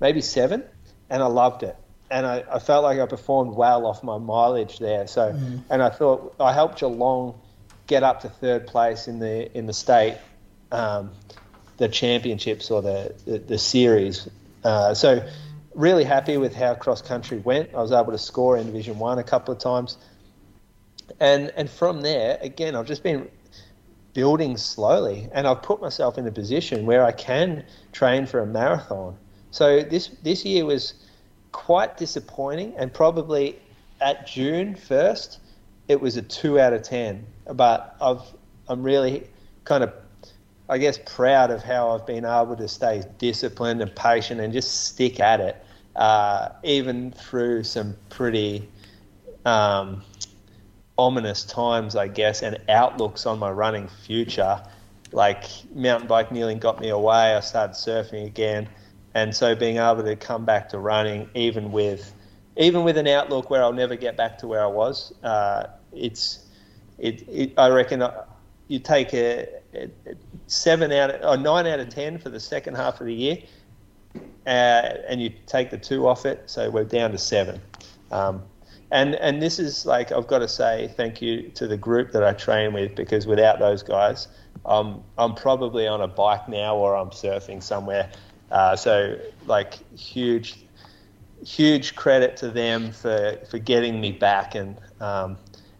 maybe seven, and I loved it. And I, I felt like I performed well off my mileage there. So, mm. and I thought I helped Geelong get up to third place in the in the state, um, the championships or the the, the series. Uh, so, really happy with how cross country went. I was able to score in Division One a couple of times, and and from there again, I've just been building slowly, and I've put myself in a position where I can train for a marathon. So this this year was quite disappointing, and probably at June first, it was a two out of ten. But I've I'm really kind of I guess proud of how I've been able to stay disciplined and patient and just stick at it, uh, even through some pretty um, ominous times, I guess, and outlooks on my running future. Like mountain bike nearly got me away. I started surfing again and so being able to come back to running even with even with an outlook where I'll never get back to where I was uh, it's it, it, I reckon you take a, a, seven out of, or nine out of ten for the second half of the year uh, and you take the two off it so we're down to seven. Um, and and this is like I've got to say thank you to the group that I train with because without those guys I'm I'm probably on a bike now or I'm surfing somewhere. Uh, so like huge, huge credit to them for, for getting me back and um,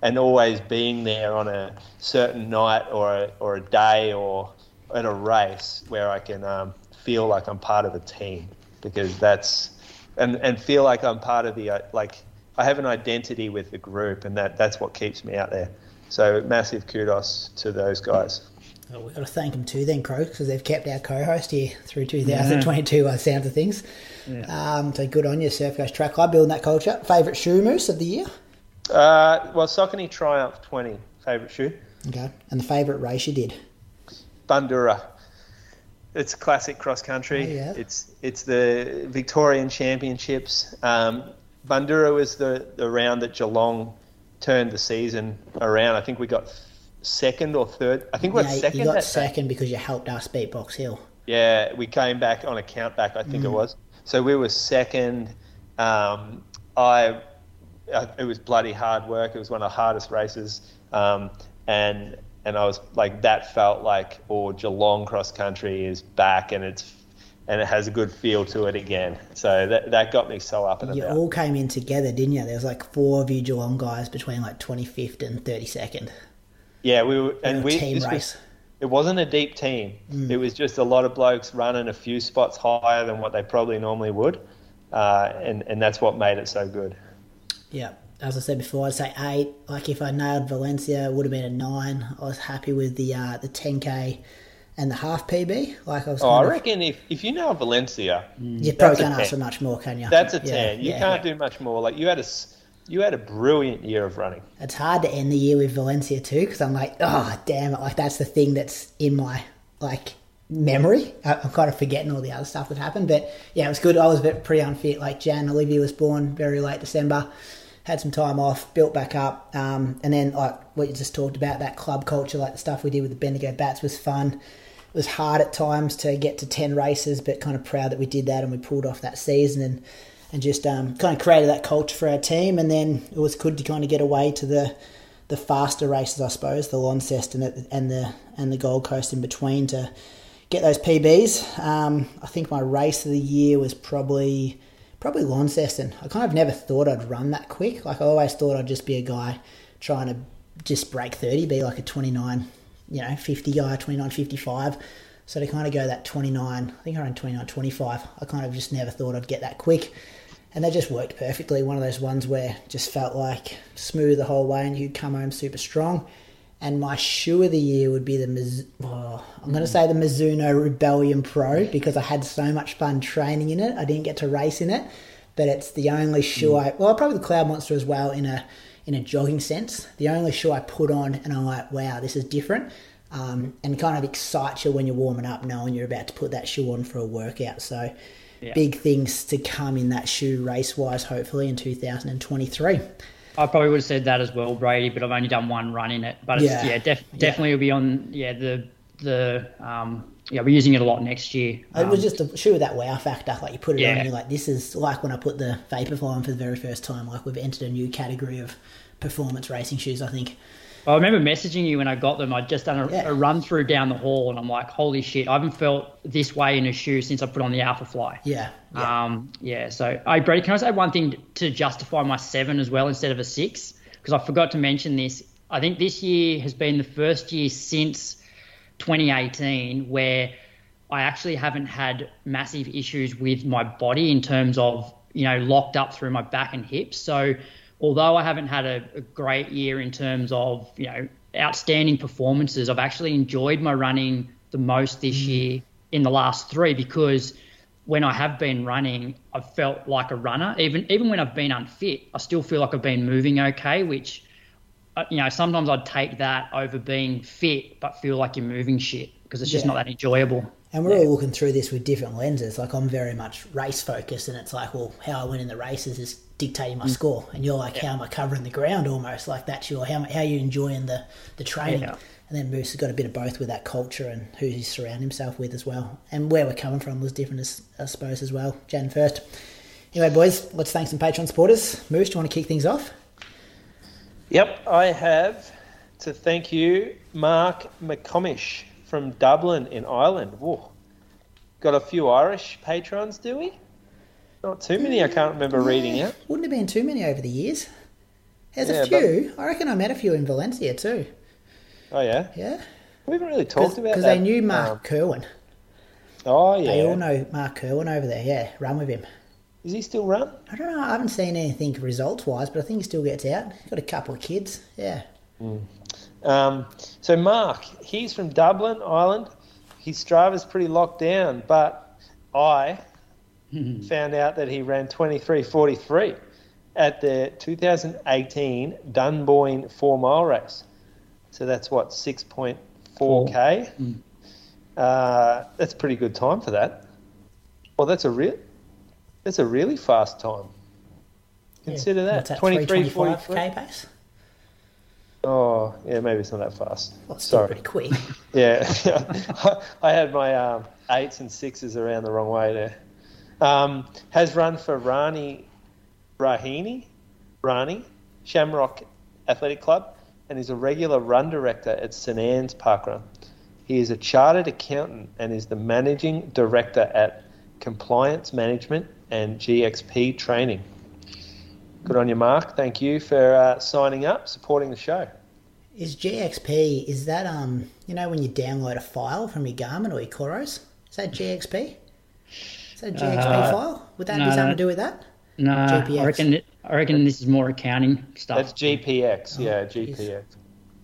and always being there on a certain night or a, or a day or at a race where I can um, feel like I'm part of a team because that's and, and feel like I'm part of the uh, like I have an identity with the group, and that that's what keeps me out there. So massive kudos to those guys. Well, we've got to thank them too, then, Crow, because they've kept our co-host here through 2022 by the sound of things. Um, so good on you, Surf Coast Track Club, building that culture. Favourite shoe moose of the year? Uh, well, Saucony Triumph 20, favourite shoe. Okay, and the favourite race you did? Bundoora. It's classic cross country. Oh, yeah. It's it's the Victorian Championships. Um, Bundoora was the, the round that Geelong turned the season around. I think we got second or third. I think we got Yeah, second. you got that day. second because you helped us beat Box Hill. Yeah, we came back on a countback, I think Mm. it was. So we were second. Um, I, it was bloody hard work. It was one of the hardest races, um, and and I was like, that felt like, or Geelong cross country is back, and it's and it has a good feel to it again. So that that got me so up and You about. all came in together, didn't you? There was like four of you Geelong guys between like 25th and 32nd. Yeah, we were, and we team this was- race. it wasn't a deep team. Mm. It was just a lot of blokes running a few spots higher than what they probably normally would, uh, and and that's what made it so good. Yeah, as I said before, I'd say eight. Like if I nailed Valencia, it would have been a nine. I was happy with the uh, the 10k and the half PB. Like I was. Oh, I kind of- reckon if, if you know Valencia, you probably can't ask for much more, can you? that's a Yeah, ten. You yeah. can't do much more. Like you had a you had a brilliant year of running. It's hard to end the year with Valencia too, because I'm like, oh damn it! Like that's the thing that's in my like memory. I- I'm kind of forgetting all the other stuff that happened, but yeah, it was good. I was a bit pretty unfit. Like Jan Olivia was born very late December, had some time off, built back up, um, and then like what you just talked about, that club culture, like the stuff we did with the Bendigo Bats was fun. It was hard at times to get to ten races, but kind of proud that we did that and we pulled off that season and and just um, kind of created that culture for our team. And then it was good to kind of get away to the the faster races, I suppose, the Launceston and the and the Gold Coast in between to get those PBs. Um, I think my race of the year was probably probably Launceston. I kind of never thought I'd run that quick. Like I always thought I'd just be a guy trying to just break thirty, be like a twenty nine, you know, fifty guy, 29, 55. So to kind of go that 29, I think I ran 29, 25, I kind of just never thought I'd get that quick. And they just worked perfectly. One of those ones where just felt like smooth the whole way and you'd come home super strong. And my shoe of the year would be the Miz- oh, I'm going to say the Mizuno Rebellion Pro because I had so much fun training in it. I didn't get to race in it, but it's the only shoe I well probably the Cloud Monster as well in a in a jogging sense. The only shoe I put on and I'm like, wow, this is different. Um, and kind of excites you when you're warming up, knowing you're about to put that shoe on for a workout. So, Yeah. big things to come in that shoe race wise, hopefully in 2023. I probably would have said that as well, Brady, but I've only done one run in it. But it's, Yeah. yeah, def- definitely will be on. Yeah, the the um, yeah, we're using it a lot next year. It was Um, just a shoe with that wow factor. Like you put it on, Yeah. and you're like, this is like when I put the Vaporfly on for the very first time. Like we've entered a new category of performance racing shoes. I think. I remember messaging you when I got them. I'd just done a, Yeah. a run through down the hall, and I'm like, holy shit! I haven't felt this way in a shoe since I put on the Alpha Fly. Yeah. yeah. Um, yeah. So, hey, Brady, can I say one thing to justify my seven as well instead of a six? Because I forgot to mention this. I think this year has been the first year since 2018 where I actually haven't had massive issues with my body in terms of, you know, locked up through my back and hips. So, although I haven't had a, a great year in terms of, you know, outstanding performances, I've actually enjoyed my running the most this year in the last three because when I have been running, I've felt like a runner. Even even when I've been unfit, I still feel like I've been moving okay. Which, uh, you know, sometimes I'd take that over being fit but feel like you're moving shit because it's just Yeah. not that enjoyable. And we're all looking through this with different lenses. Like I'm very much race focused, and it's like, well, how I went in the races is dictating my score. And you're like, how am I covering the ground? Almost like that's your how how you enjoying the the training. Yeah. And then Moose has got a bit of both with that culture and who he's surround himself with as well. And where we're coming from was different, as, I suppose, as well. Jan first. Anyway, boys, let's thank some Patreon supporters. Moose, do you want to kick things off? Yep, I have to thank you, Mark McComish from Dublin in Ireland. Whoa. Got a few Irish patrons, do we? Not too many, I can't remember reading it. Wouldn't have been too many over the years. There's Yeah, a few. I reckon I met a few in Valencia too. Oh, yeah? Yeah. We haven't really talked about that. Because they knew Mark Um, Kerwin. oh, yeah. They all know Mark Kerwin over there. Yeah, run with him. Is he still run? I don't know. I haven't seen anything results wise, but I think he still gets out. Got a couple of kids. Yeah. Um, so Mark, he's from Dublin, Ireland. His Strava's pretty locked down, but I found out that he ran 23.43 at the 2018 Dunboyne four mile race. So that's what 6.4k. Uh, that's a pretty good time for that. Well, that's a real, that's a really fast time. Consider Yeah. that that? 23.43. 325k pace. Oh, yeah, maybe it's not that fast. Well, Sorry. pretty quick. Yeah, I had my um, eights and sixes around the wrong way there. Um, has run for Rani Raheny, Rani Shamrock Athletic Club, and is a regular run director at St Anne's Parkrun. He is a chartered accountant and is the managing director at Compliance Management and GXP Training. Good on you, Mark. Thank you for uh, signing up, supporting the show. Is GXP, is that, um, you know, when you download a file from your Garmin or your Coros? Is that GXP? Is that a GXP Uh, file? Would that no, be something no. to do with that? No, GPX. I reckon. It, I reckon this is more accounting stuff. That's GPX, yeah, geez. GPX.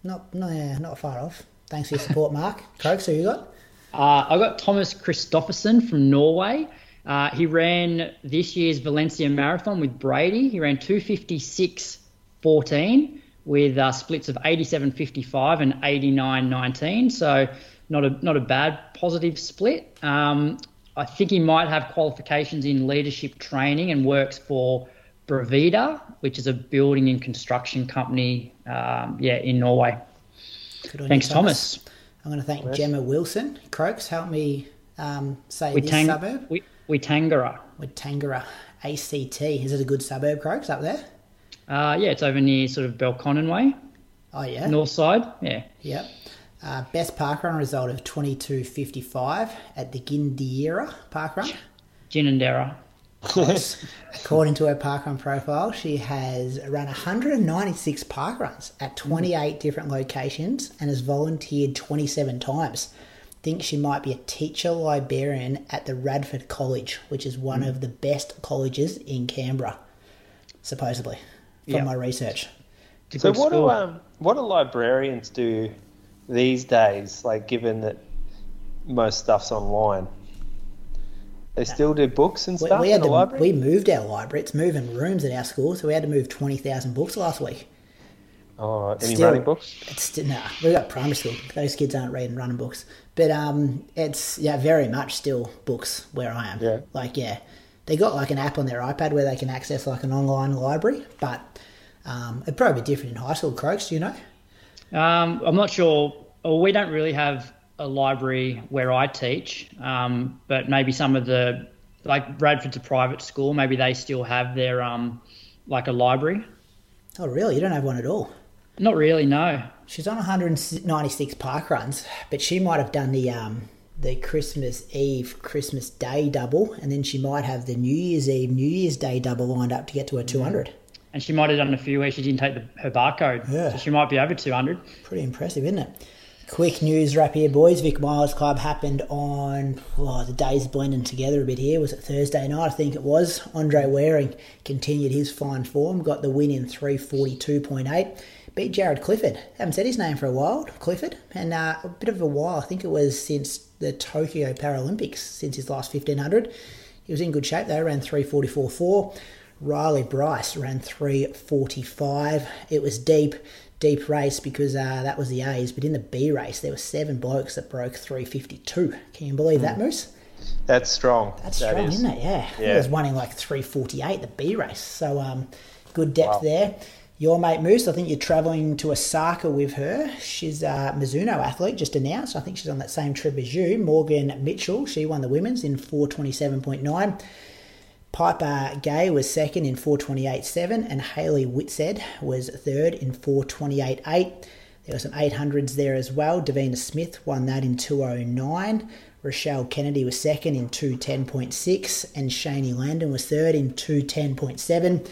Not, no, yeah, not far off. Thanks for your support, Mark. Croaks, who you got? Uh, I got Thomas Christofferson from Norway. Uh, he ran this year's Valencia Marathon with Brady. He ran 256.14 with uh, splits of 87.55 and 89.19. So not a not a bad positive split. Um, I think he might have qualifications in leadership training and works for Bravida, which is a building and construction company. Um, yeah, in Norway. Good on you, Thanks, Thomas. I'm going to thank Gemma Wilson. Croaks, help me um, say With this suburb. with, with Tangara. With Tangara, ACT. Is it a good suburb, Croaks, up there? Uh, yeah, it's over near sort of Belconnen way, Oh, yeah. north side. Yeah. Yep. Uh, best parkrun result of 22.55 at the Gindiera parkrun. Ginninderra. According to her parkrun profile, she has run 196 parkruns at 28 different locations and has volunteered 27 times. Think she might be a teacher librarian at the Radford College, which is one of the best colleges in Canberra, supposedly, from Yeah. my research. So what do um what do librarians do these days? Like given that most stuff's online, they still do books and stuff we in had the to, library. we moved our library. It's moving rooms at our school, so we had to move 20,000 books last week. oh, any Still- running books? It's still nah. We've got primary school. Those kids aren't reading running books, but um, it's yeah, very much still books where I am. Yeah. Like yeah, they got like an app on their iPad where they can access like an online library, but um, it'd probably be different in high school. Croaks, do you know? Um, I'm not sure. Well, we don't really have a library where I teach, um, but maybe some of the like Radford's a private school. Maybe they still have their um, like a library. Oh really? You don't have one at all? Not really. No. She's on 196 park runs, but she might have done the um, the Christmas Eve, Christmas Day double, and then she might have the New Year's Eve, New Year's Day double lined up to get to her 200. And she might have done a few where she didn't take the, her barcode. Yeah. So she might be over 200. Pretty impressive, isn't it? Quick news wrap here, boys. Vic Milers Club happened on oh, the days blending together a bit here. Was it Thursday night? I think it was. Andre Waring continued his fine form, got the win in 342.8. Beat Jaryd Clifford. Haven't said his name for a while, Clifford, and uh, a bit of a while. I think it was since the Tokyo Paralympics, since his last 1500. He was in good shape though, ran 344.4. Riley Bryce ran 345. It was deep, deep race because uh, that was the A's, but in the B race there were seven blokes that broke 352. Can you believe that, Moose? That's strong. That's That strong, is. isn't it? Yeah. Yeah. was running like 348 the B race. So um, good depth there. Your mate Moose, I think you're travelling to Osaka with her. She's a Mizuno athlete, just announced. I think she's on that same trip as you. Morgan Mitchell, she won the women's in 427.9. Piper Gay was second in 428.7, and Haley Whitsed was third in 428.8. There were some 800s there as well. Davina Smith won that in 209. Rochelle Kennedy was second in 210.6, and Shaney Landon was third in 210.7.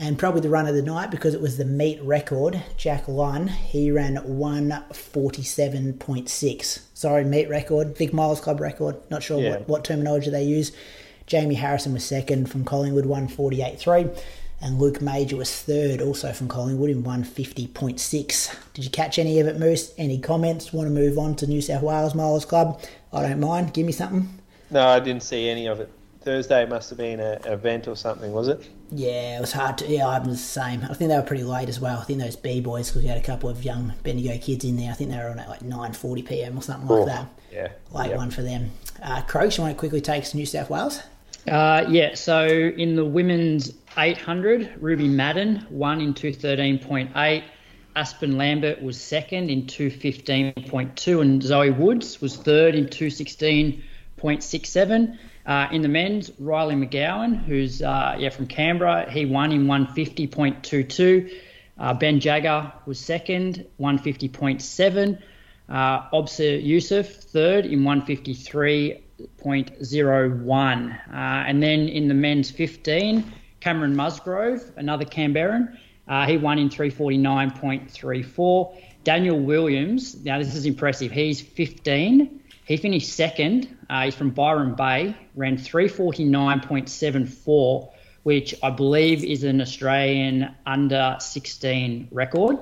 And probably the run of the night because it was the meet record. Jack Lunn, he ran 147.6. Sorry, meet record. Vic Milers Club record. Not sure Yeah. what, what terminology they use. Jamie Harrison was second from Collingwood, 148.3. And Luke Major was third, also from Collingwood, in 150.6. Did you catch any of it, Moose? Any comments? Want to move on to New South Wales Milers Club? I don't mind. Give me something. No, I didn't see any of it. Thursday must have been an event or something, was it? Yeah, it was hard to. Yeah, I was the same. I think they were pretty late as well. I think those B boys, because we had a couple of young Bendigo kids in there. I think they were on at like nine forty p.m. or something like Oh, that. Yeah. Late yeah. one for them. Uh, Croaks, you want to quickly take to New South Wales? Uh, yeah, so in the women's 800, Ruby Madden won in 213.8. Aspen Lambert was second in 215.2, and Zoe Woods was third in 216.67. Uh, in the men's, Riley McGowan, who's uh, yeah from Canberra, he won in 150.22. Uh, ben Jagger was second, 150.7. Uh, Obsa Yusuf third in 153.01. Uh, and then in the men's 15, Cameron Musgrove, another Canberran, uh, he won in 349.34. Daniel Williams, now this is impressive. He's 15. He finished second. Uh, he's from Byron Bay, ran 349.74, which I believe is an Australian under 16 record.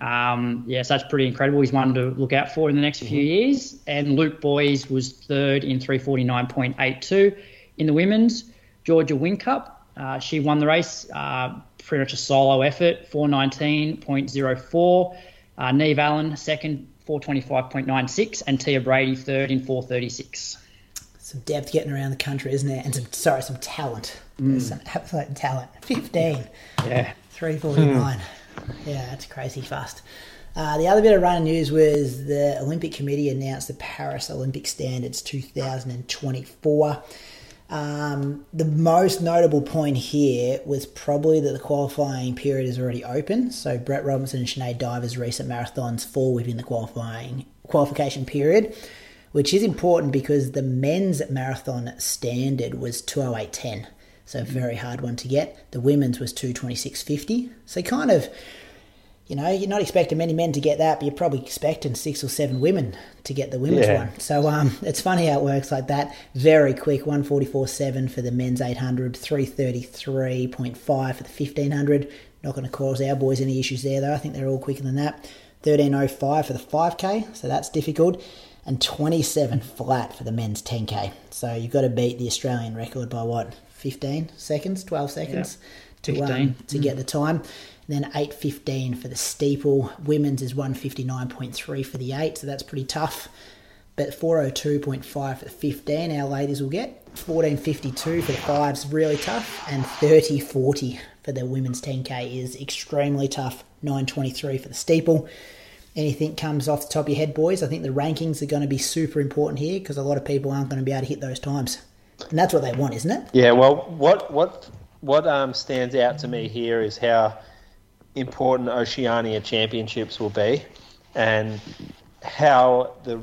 Um, yes, that's pretty incredible. He's one to look out for in the next few years. And Luke Boys was third in 349.82. In the women's, Georgia Winkcup, uh, she won the race, uh, pretty much a solo effort, 419.04. Uh, Neve Allen, second, 425.96. And Tia Brady, third in 436. Some depth getting around the country, isn't there? And some, sorry, some talent. There's Some absolute talent. 15. Yeah. 349. Yeah, that's crazy fast. Uh, the other bit of running news was the Olympic Committee announced the Paris Olympic Standards 2024. Um, the most notable point here was probably that the qualifying period is already open. So Brett Robinson and Sinead Divers' recent marathons fall within the qualifying qualification period, which is important because the men's marathon standard was 208.10. So a very hard one to get. The women's was 226.50. So kind of you know, you're not expecting many men to get that, but you're probably expecting six or seven women to get the women's Yeah. one. So um, it's funny how it works like that. Very quick, 144.7 for the men's 800, 333.5 for the 1500. Not going to cause our boys any issues there, though. I think they're all quicker than that. 13.05 for the 5k, so that's difficult. And 27 flat for the men's 10k. So you've got to beat the Australian record by what, 15 seconds, 12 seconds to, um, 15. to get the time. And then 8.15 for the steeple. Women's is 159.3 for the 8, so that's pretty tough. But 402.5 for the 15, our ladies will get. 14.52 for the 5's really tough. And 30.40 for the women's 10k is extremely tough. 9.23 for the steeple. Anything comes off the top of your head, boys? I think the rankings are going to be super important here because a lot of people aren't going to be able to hit those times. And that's what they want, isn't it? Yeah, well, what what what um, stands out to me here is how important Oceania Championships will be, and how the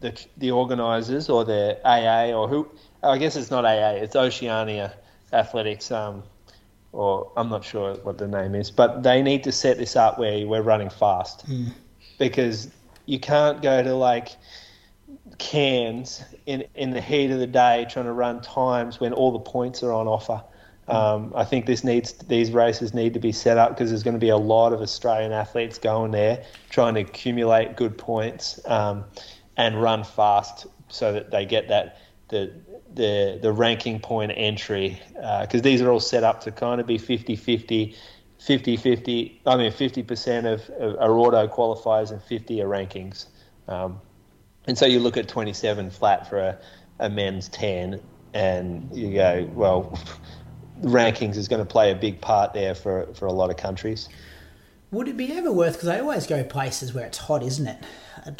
the the organisers or the AA or who I guess it's not AA, it's Oceania Athletics. Um, or I'm not sure what the name is, but they need to set this up where we're running fast because you can't go to like Cairns in in the heat of the day trying to run times when all the points are on offer. Um, I think this needs these races need to be set up because there's going to be a lot of Australian athletes going there trying to accumulate good points um, and run fast so that they get that the the the ranking point entry because these are all set up to kind of be 50-50 50-50 I mean 50% of, of are auto qualifiers and 50 are rankings um, and so you look at 27 flat for a, a men's 10 and you go well rankings is going to play a big part there for for a lot of countries Would it be ever worth? Because I always go places where it's hot, isn't it?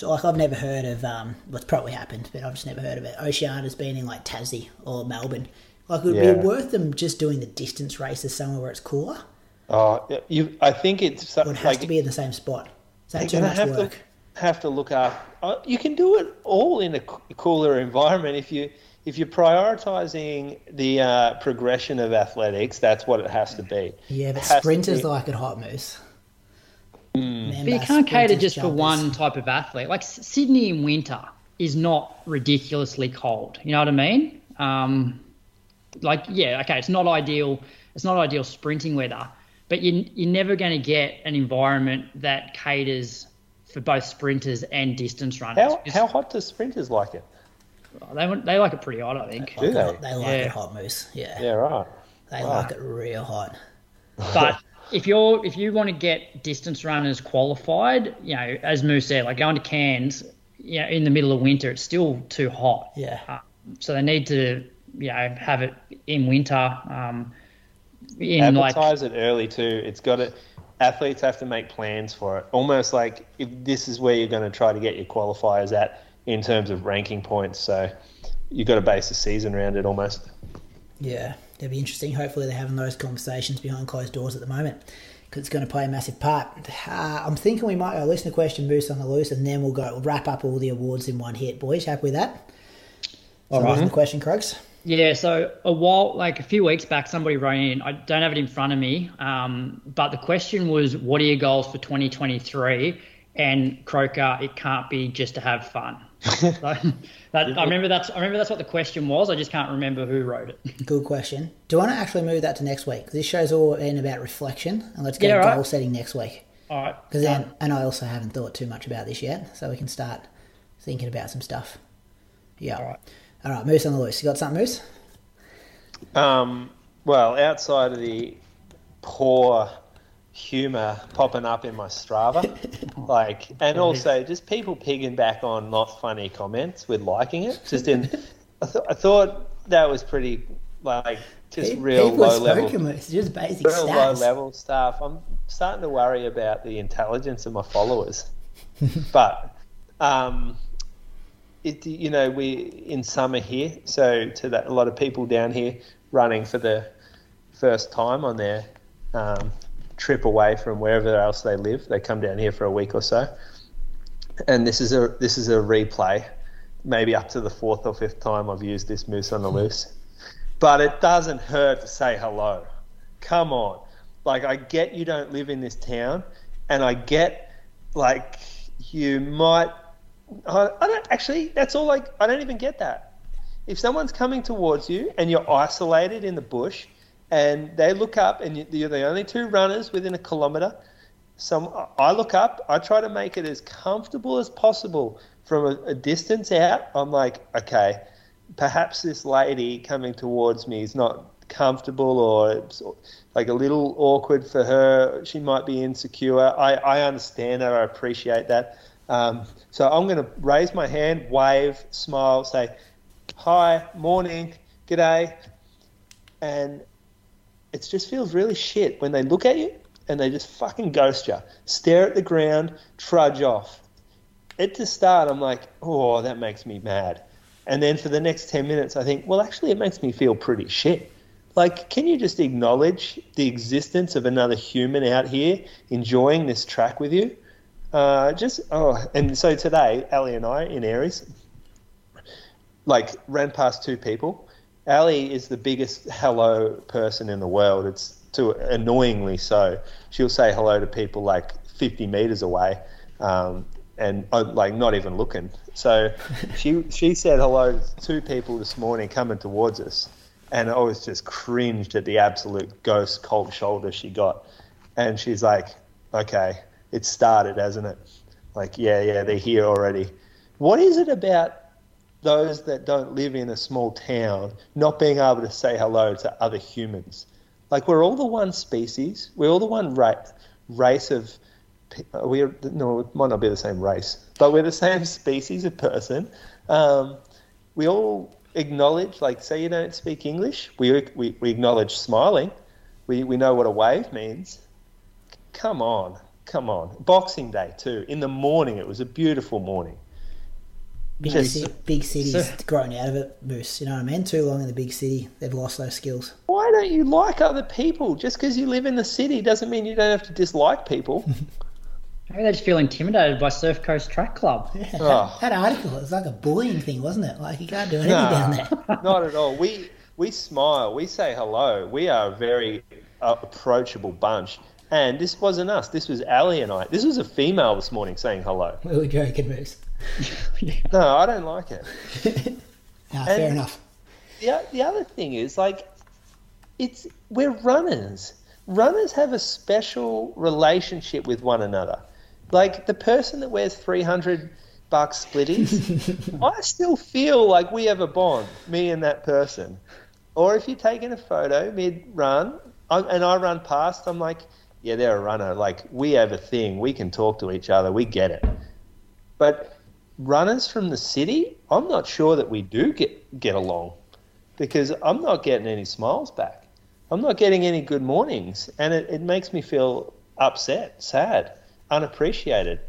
Like I've never heard of. Um, what's probably happened, but I've just never heard of it. Oceania's been in like Tassie or Melbourne. Like, would it Yeah. be worth them just doing the distance races somewhere where it's cooler? oh you I think it's it has like to be in the same spot? Is that too much work? to have to look up. Uh, you can do it all in a cooler environment if you if you're prioritizing the uh, progression of athletics. That's what it has to be. Yeah, but sprinters be- like it hot moose. Mm. But you can't cater just for one type of athlete. Like Sydney in winter is not ridiculously cold. You know what I mean? Um, like yeah, okay, it's not ideal. It's not ideal sprinting weather, but you you're never going to get an environment that caters for both sprinters and distance runners. How, how hot do sprinters like it? They they like it pretty hot, I think. Do they? They like Yeah. it hot, Moose. Yeah, Yeah, right. they Wow. like it real hot. But if you're if you want to get distance runners qualified, you know, as Moose said, like going to Cairns, you know, in the middle of winter, it's still too hot. Yeah. Uh, so they need to, you know, have it in winter. Um, in like Advertise it early too. It's got to. Athletes have to make plans for it. Almost like if this is where you're going to try to get your qualifiers at in terms of ranking points. So you've got to base the season around it almost. Yeah, it'll be interesting. Hopefully, they're having those conversations behind closed doors at the moment because it's going to play a massive part. Uh, I'm thinking we might go listen to question boost on the loose, and then we'll go we'll wrap up all the awards in one hit. Boys, happy with that? All so right. question, Krugs. Yeah, so a while, like a few weeks back, somebody wrote in. I don't have it in front of me, um, but the question was, "What are your goals for 2023?" And Croker, it can't be just to have fun. so that, I remember that's I remember that's what the question was. I just can't remember who wrote it. Good question. Do you want to actually move that to next week? this show's all in about reflection, and let's get Yeah, right. goal setting next week. All right. Because then, and I also haven't thought too much about this yet, so we can start thinking about some stuff. Yeah. All right. All right, Moose on the loose. You got something, Moose? Um, well, outside of the poor humour popping up in my Strava, like, and also just people pigging back on not funny comments with liking it. Just in, I, th- I thought that was pretty like just Pe- real People low have level, spoken, Moose. Just basic real low level stuff. I'm starting to worry about the intelligence of my followers, but. Um, it, you know, we're in summer here, so to that, a lot of people down here running for the first time on their um, trip away from wherever else they live. They come down here for a week or so, and this is a this is a replay, maybe up to the fourth or fifth time I've used this moose on the loose, but it doesn't hurt to say hello. Come on, like I get you don't live in this town, and I get like you might I, I don't actually. That's all. Like I don't even get that. If someone's coming towards you and you're isolated in the bush, and they look up and you- you're the only two runners within a kilometre, some I look up. I try to make it as comfortable as possible from a, a distance out. I'm like, okay, perhaps this lady coming towards me is not comfortable or it's like a little awkward for her. She might be insecure. I, I understand that. I appreciate that. Um, so I'm going to raise my hand, wave, smile, say, hi, morning, g'day. And it just feels really shit when they look at you and they just fucking ghost you, stare at the ground, trudge off. At the start, I'm like, oh, that makes me mad. And then for the next 10 minutes, I think, well, actually, it makes me feel pretty shit. Like, can you just acknowledge the existence of another human out here enjoying this track with you? Uh, just, oh, and so today, Ali and I in Aireys, like, ran past two people. Ali is the biggest hello person in the world. It's to annoyingly so. She'll say hello to people like 50 meters away, um, and uh, like not even looking. So she she said hello to two people this morning coming towards us, and I was just cringed at the absolute ghost cold shoulder she got. And she's like, "Okay, it started, hasn't it? Like, yeah, yeah, they're here already. What is it about those that don't live in a small town not being able to say hello to other humans. Like we're all the one species. We're all the one ra- race of. We're no, it might not be the same race, but we're the same species of person. Um, we all acknowledge, like, say you don't speak English, we we, we acknowledge smiling. We we know what a wave means. Come on, come on. Boxing Day too. In the morning, it was a beautiful morning. Big, Just- ci- big cities So- grown out of it, Moose. You know what I mean? Too long in the big city, they've lost those skills. Why don't you like other people? Just because you live in the city doesn't mean you don't have to dislike people. Maybe they just feel intimidated by Surf Coast Track Club. Yeah, Oh. that, that article, it was like a bullying thing, wasn't it? Like you can't do anything Nah, down there. not at all. We we smile. We say hello. We are a very uh, approachable bunch. And this wasn't us. This was Ali and I. This was a female this morning saying hello. We were joking, Moose. No, I don't like it. Nah, fair enough. the, the other thing is like, it's we're runners. Runners have a special relationship with one another. Like the person that wears three hundred bucks splitties, I still feel like we have a bond, me and that person. Or if you're taking a photo mid run and I run past, I'm like, yeah, they're a runner. Like we have a thing. We can talk to each other. We get it. But runners from the city, I'm not sure that we do get get along because I'm not getting any smiles back. I'm not getting any good mornings, and it, it makes me feel upset, sad, unappreciated.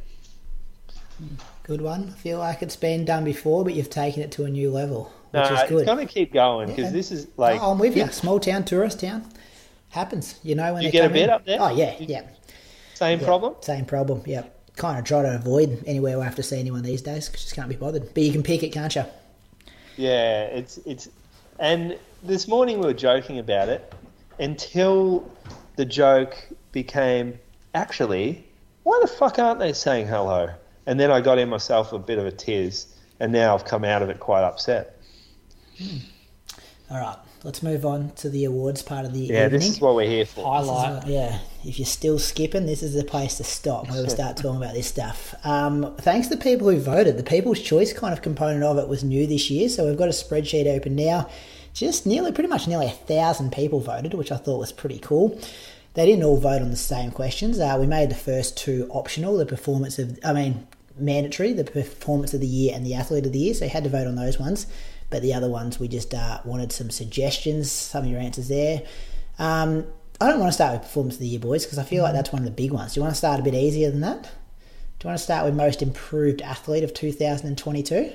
Good one. I feel like it's been done before, but you've taken it to a new level, No, which is good. it's going to keep going because Yeah. this is like oh, I'm with you. Small town, tourist town. Happens. You know when You they get a bed in. up there? Oh yeah, yeah. same Yeah, problem. Same problem. Yeah. Kind of try to avoid anywhere we have to see anyone these days because just can't be bothered. But you can pick it, can't you? Yeah, it's it's, and this morning we were joking about it until the joke became actually, why the fuck aren't they saying hello? And then I got in myself a bit of a tiz, and now I've come out of it quite upset. Hmm. All right. Let's move on to the awards part of the Yeah, evening. this is what we're here for. Highlight. Yeah, if you're still skipping, this is the place to stop where we start talking about this stuff. Um, thanks to the people who voted. The People's Choice kind of component of it was new this year, so we've got a spreadsheet open now. Just nearly, pretty much nearly a thousand people voted, which I thought was pretty cool. They didn't all vote on the same questions. Uh, we made the first two optional: the performance of, I mean, mandatory, the performance of the year and the athlete of the year. So you had to vote on those ones. But the other ones, we just uh, wanted some suggestions, some of your answers there. Um, I don't want to start with performance of the year, boys, because I feel like that's one of the big ones. Do you want to start a bit easier than that? Do you want to start with most improved athlete of 2022?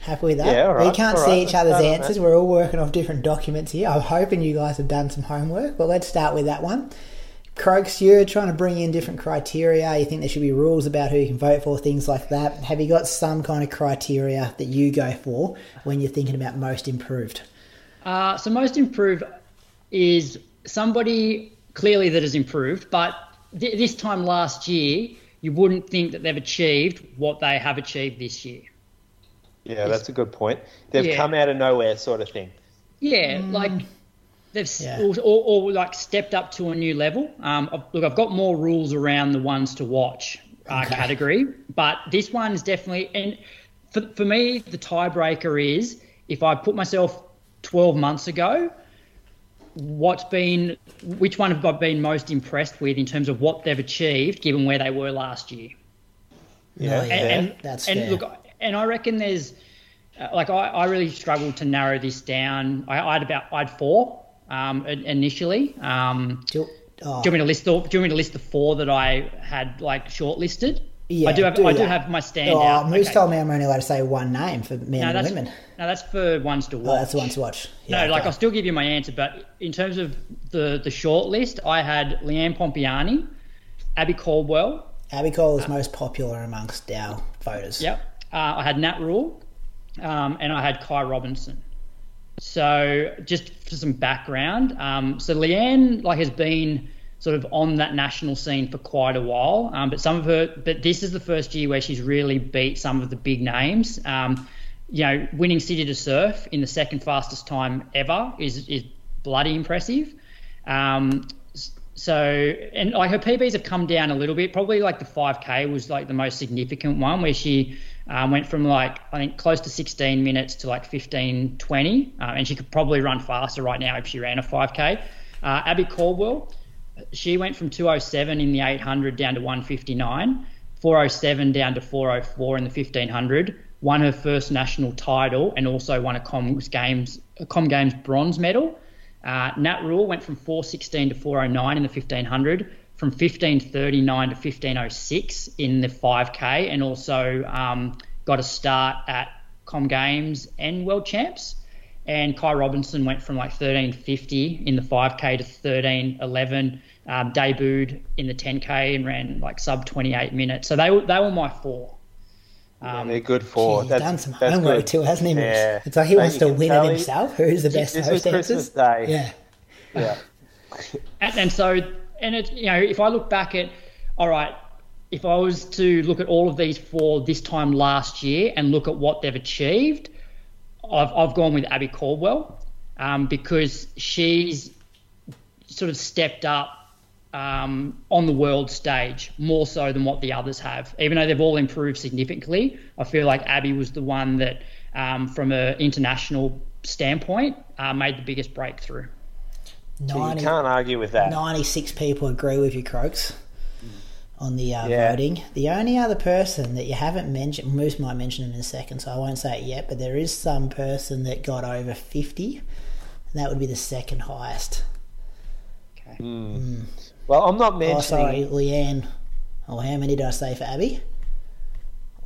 Happy with that? Yeah, all right, we can't see right, each other's answers. We're all working off different documents here. I'm hoping you guys have done some homework, but let's start with that one. Croaks, you're trying to bring in different criteria. You think there should be rules about who you can vote for, things like that. Have you got some kind of criteria that you go for when you're thinking about most improved? Uh, so most improved is somebody clearly that has improved, but th- this time last year, you wouldn't think that they've achieved what they have achieved this year. Yeah, that's a good point. They've Yeah. come out of nowhere, sort of thing. Yeah, like they've Yeah. or, or, or like stepped up to a new level. Um, I've- look, I've got more rules around the ones to watch uh, Okay. category, but this one is definitely and for for me the tiebreaker is if I put myself 12 months ago, what's been which one have I been most impressed with in terms of what they've achieved given where they were last year? Yeah, Oh, yeah. and, and That's and fair. look, and I reckon there's uh, like I, I really struggled to narrow this down. I, I had about I had four um, initially. Um, Do, oh, do you want me to list the Do you want me to list the four that I had like shortlisted? Yeah, I do have do I do have my oh, standout. Moose Okay. told me I'm only allowed to say one name for men no, and women. no, that's for ones to watch. Oh, that's the one to watch. Yeah, no, like okay. I'll still give you my answer, but in terms of the the short list, I had Leanne Pompeani, Abby Caldwell, Abby Cole is most popular amongst our voters. Yep. Uh, I had Nat Rule, um, and I had Ky Robinson. So just for some background, um, so Leanne like has been sort of on that national scene for quite a while, um, but some of her, but this is the first year where she's really beat some of the big names. Um, you know, winning City to Surf in the second fastest time ever is is bloody impressive. Um, so and like her PBs have come down a little bit. Probably like the 5K was like the most significant one, where she um, went from like I think close to 16 minutes to like 15, 20, uh, and she could probably run faster right now if she ran a 5K. Uh, Abby Caldwell, she went from 207 in the 800 down to 159, 407 down to 404 in the 1500. Won her first national title and also won a Coms Games a Com Games bronze medal. Uh, Nat Rule went from 416 to 409 in the 1500, from 1539 to 1506 in the 5K, and also um, got a start at Com Games and World Champs. And Ky Robinson went from like 1350 in the 5K to 1311, um, debuted in the 10K and ran like sub 28 minutes. So they were, they were my four. Yeah, they're good for. He's that's, done some that's homework good. too, hasn't he? Yeah. It's like he Mate, wants to win it himself. Who's the best This host was Christmas answers? Day. Yeah. Yeah. And, and so, and it, you know, if I look back at, all right, if I was to look at all of these for this time last year and look at what they've achieved, I've, I've gone with Abby Caldwell um, because she's sort of stepped up um, on the world stage more so than what the others have. Even though they've all improved significantly, I feel like Abby was the one that, um, from an international standpoint, uh, made the biggest breakthrough. So 90, you can't argue with that. 96 people agree with you, Croaks, on the uh, Yeah. voting. The only other person that you haven't mentioned, Moose might mention him in a second, so I won't say it yet, but there is some person that got over 50, and that would be the second highest. Okay. Well, I'm not Oh, mentioning. sorry, Leanne. Oh, how many did I say for Abby?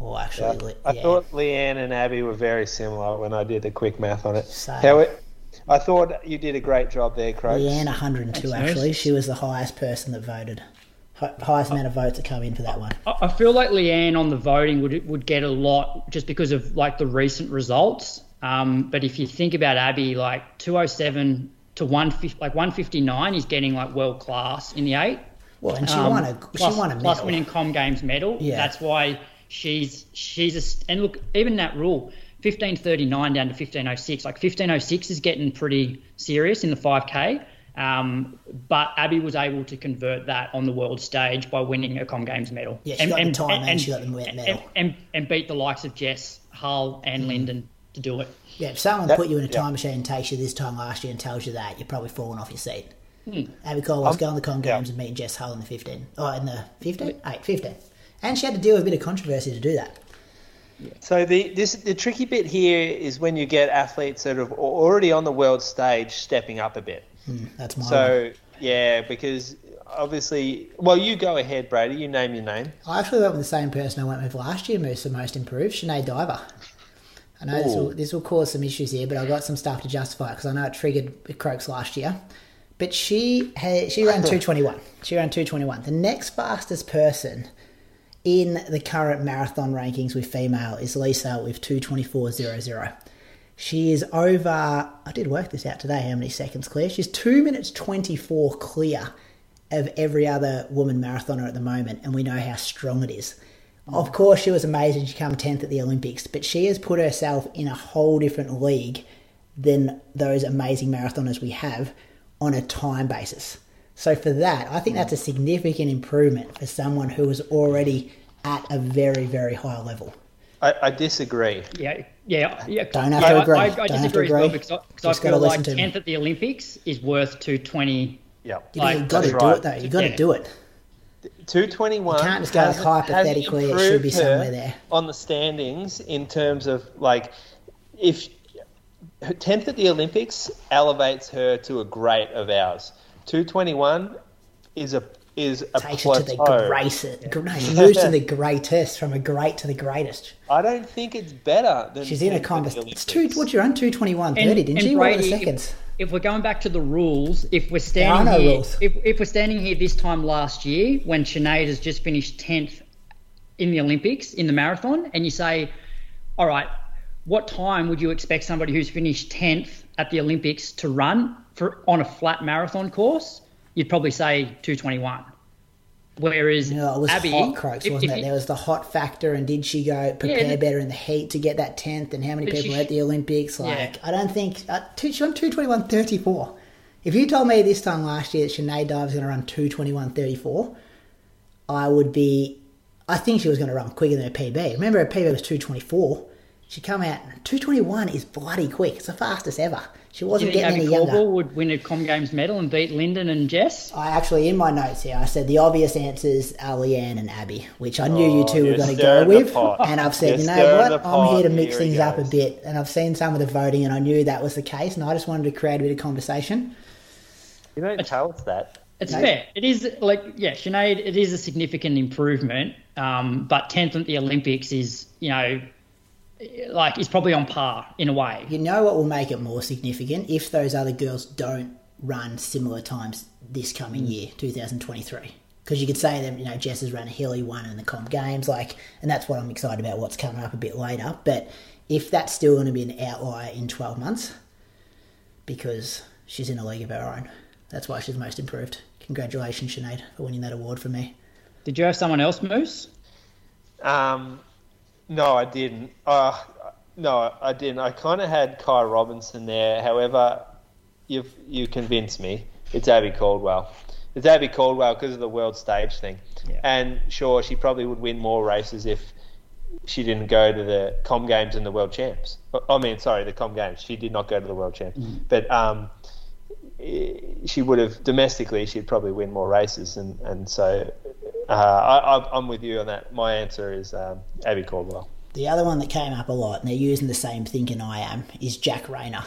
Oh, actually, Yeah. Le- I yeah. thought Leanne and Abby were very similar when I did the quick math on it. Same. How it I thought you did a great job there, Croaks. Leanne 102, Thanks, actually. Moose. She was the highest person that voted. Hi- highest amount of votes that come in for that one. I I feel like Leanne on the voting would would get a lot just because of like the recent results. Um, but if you think about Abby, like 207 to 150, like 159 is getting like world class in the eight. Well, and she Um, won a plus- she won a plus winning Com Games medal. Yeah. That's why she's she's a and look even Nat Rule 1539 down to 1506 like 1506 is getting pretty serious in the 5k um, but Abby was able to convert that on the world stage by winning a Com Games medal. Yeah, she got the time and she got the medal. And, and, and beat the likes of Jess, Hull, and Mm. Linden to do it. Yeah, if someone That- put you in a time yeah. machine and takes you this time last year and tells you that, you're probably falling off your seat. Hmm. Abby Caldwell's Um, going to the Con yeah. Games and meeting Jess Hull in the 15. Oh, in the 15? 8, 15. And she had to deal with a bit of controversy to do that. So the this the tricky bit here is when you get athletes that are already on the world stage stepping up a bit. Hmm, that's my one. So yeah, because obviously, well, you go ahead, Brady. You name your name. I actually went with the same person I went with last year, Moose, the most improved, Sinead Diver. I know this will, this will cause some issues here, but I've got some stuff to justify because I know it triggered Croaks last year. But she had, she ran 221. She ran 221. The next fastest person in the current marathon rankings with female is Lisa with 224.00. She is over, I did work this out today, how many seconds clear. She's 2 minutes 24 clear of every other woman marathoner at the moment, and we know how strong it is. Of course, she was amazing. She came 10th at the Olympics, but she has put herself in a whole different league than those amazing marathoners we have on a time basis. So, for that, I think that's a significant improvement for someone who was already at a very, very high level. I, I disagree. Yeah, yeah, yeah. Don't have yeah, to I- agree. I, I, Don't have to disagree as well because I, because I feel like listen to me. 10th at the Olympics is worth 220. Yeah. You Like, have got to that's do right. it, though. You've got to Yeah. do it. 221 can't just go has- hypothetically, it should be somewhere there. on the standings in terms of like if her 10th at the Olympics elevates her to a great of ours 221 is a is a Takes you to the plateau greatest. Great. Moves to the greatest, from a great to the greatest. I don't think it's better than She's in a 10th at the contest. It's two. Olympics. What's your own two twenty one thirty? Didn't and she? What were the seconds? If, if we're going back to the rules, if we're are standing no here, rules. if, if we're standing here this time last year when Sinead has just finished 10th in the Olympics in the marathon, and you say, all right, what time would you expect somebody who's finished 10th at the Olympics to run for on a flat marathon course? You'd probably say 221. Whereas it was Abby, hot croaks, if- wasn't if it? There was the hot factor, and did she go prepare the- better in the heat to get that tenth? And how many people she- were at the Olympics? Like, Yeah. I don't think uh, two, she won two twenty one thirty four. If you told me this time last year that Sinead Diver's going to run two twenty one thirty four, I would be. I think she was going to run quicker than her PB. Remember, her PB was two twenty four. She come out two twenty one is bloody quick. It's the fastest ever. She Do you wasn't think getting Abby any younger. Would win a Com Games medal and beat Linden and Jess? I actually, in my notes here, I said the obvious answers are Leanne and Abby, which I knew you two were going to go with. And I've said, You're you know what? I'm here to mix Here things up a bit. And I've seen some of the voting, and I knew that was the case. And I just wanted to create a bit of conversation. you don't tell us that It's No. fair. It is like yeah, Sinead. It is a significant improvement, um, but tenth at the Olympics is you know like is probably on par in a way. You know what will make it more significant if those other girls don't run similar times this coming year, 2023. Because you could say that you know Jess has run a hilly one in the comp games, like, and that's what I'm excited about. What's coming up a bit later, but if that's still going to be an outlier in 12 months, because she's in a league of her own, that's why she's most improved. Congratulations, Sinead, for winning that award for me. Did you have someone else, Moose? Um, no, I didn't. Uh, no, I didn't. I kind of had Ky Robinson there. However, you've you convinced me. It's Abby Caldwell. It's Abby Caldwell because of the world stage thing. Yeah. And sure, she probably would win more races if she didn't go to the Com Games and the World Champs. I mean, sorry, the Com Games. She did not go to the World Champs, but um, she would have domestically. She'd probably win more races, and and so uh, I, I'm- I'm with you on that. My answer is um, Abby Caldwell. The other one that came up a lot, and they're using the same thinking I am, is Jack Rayner.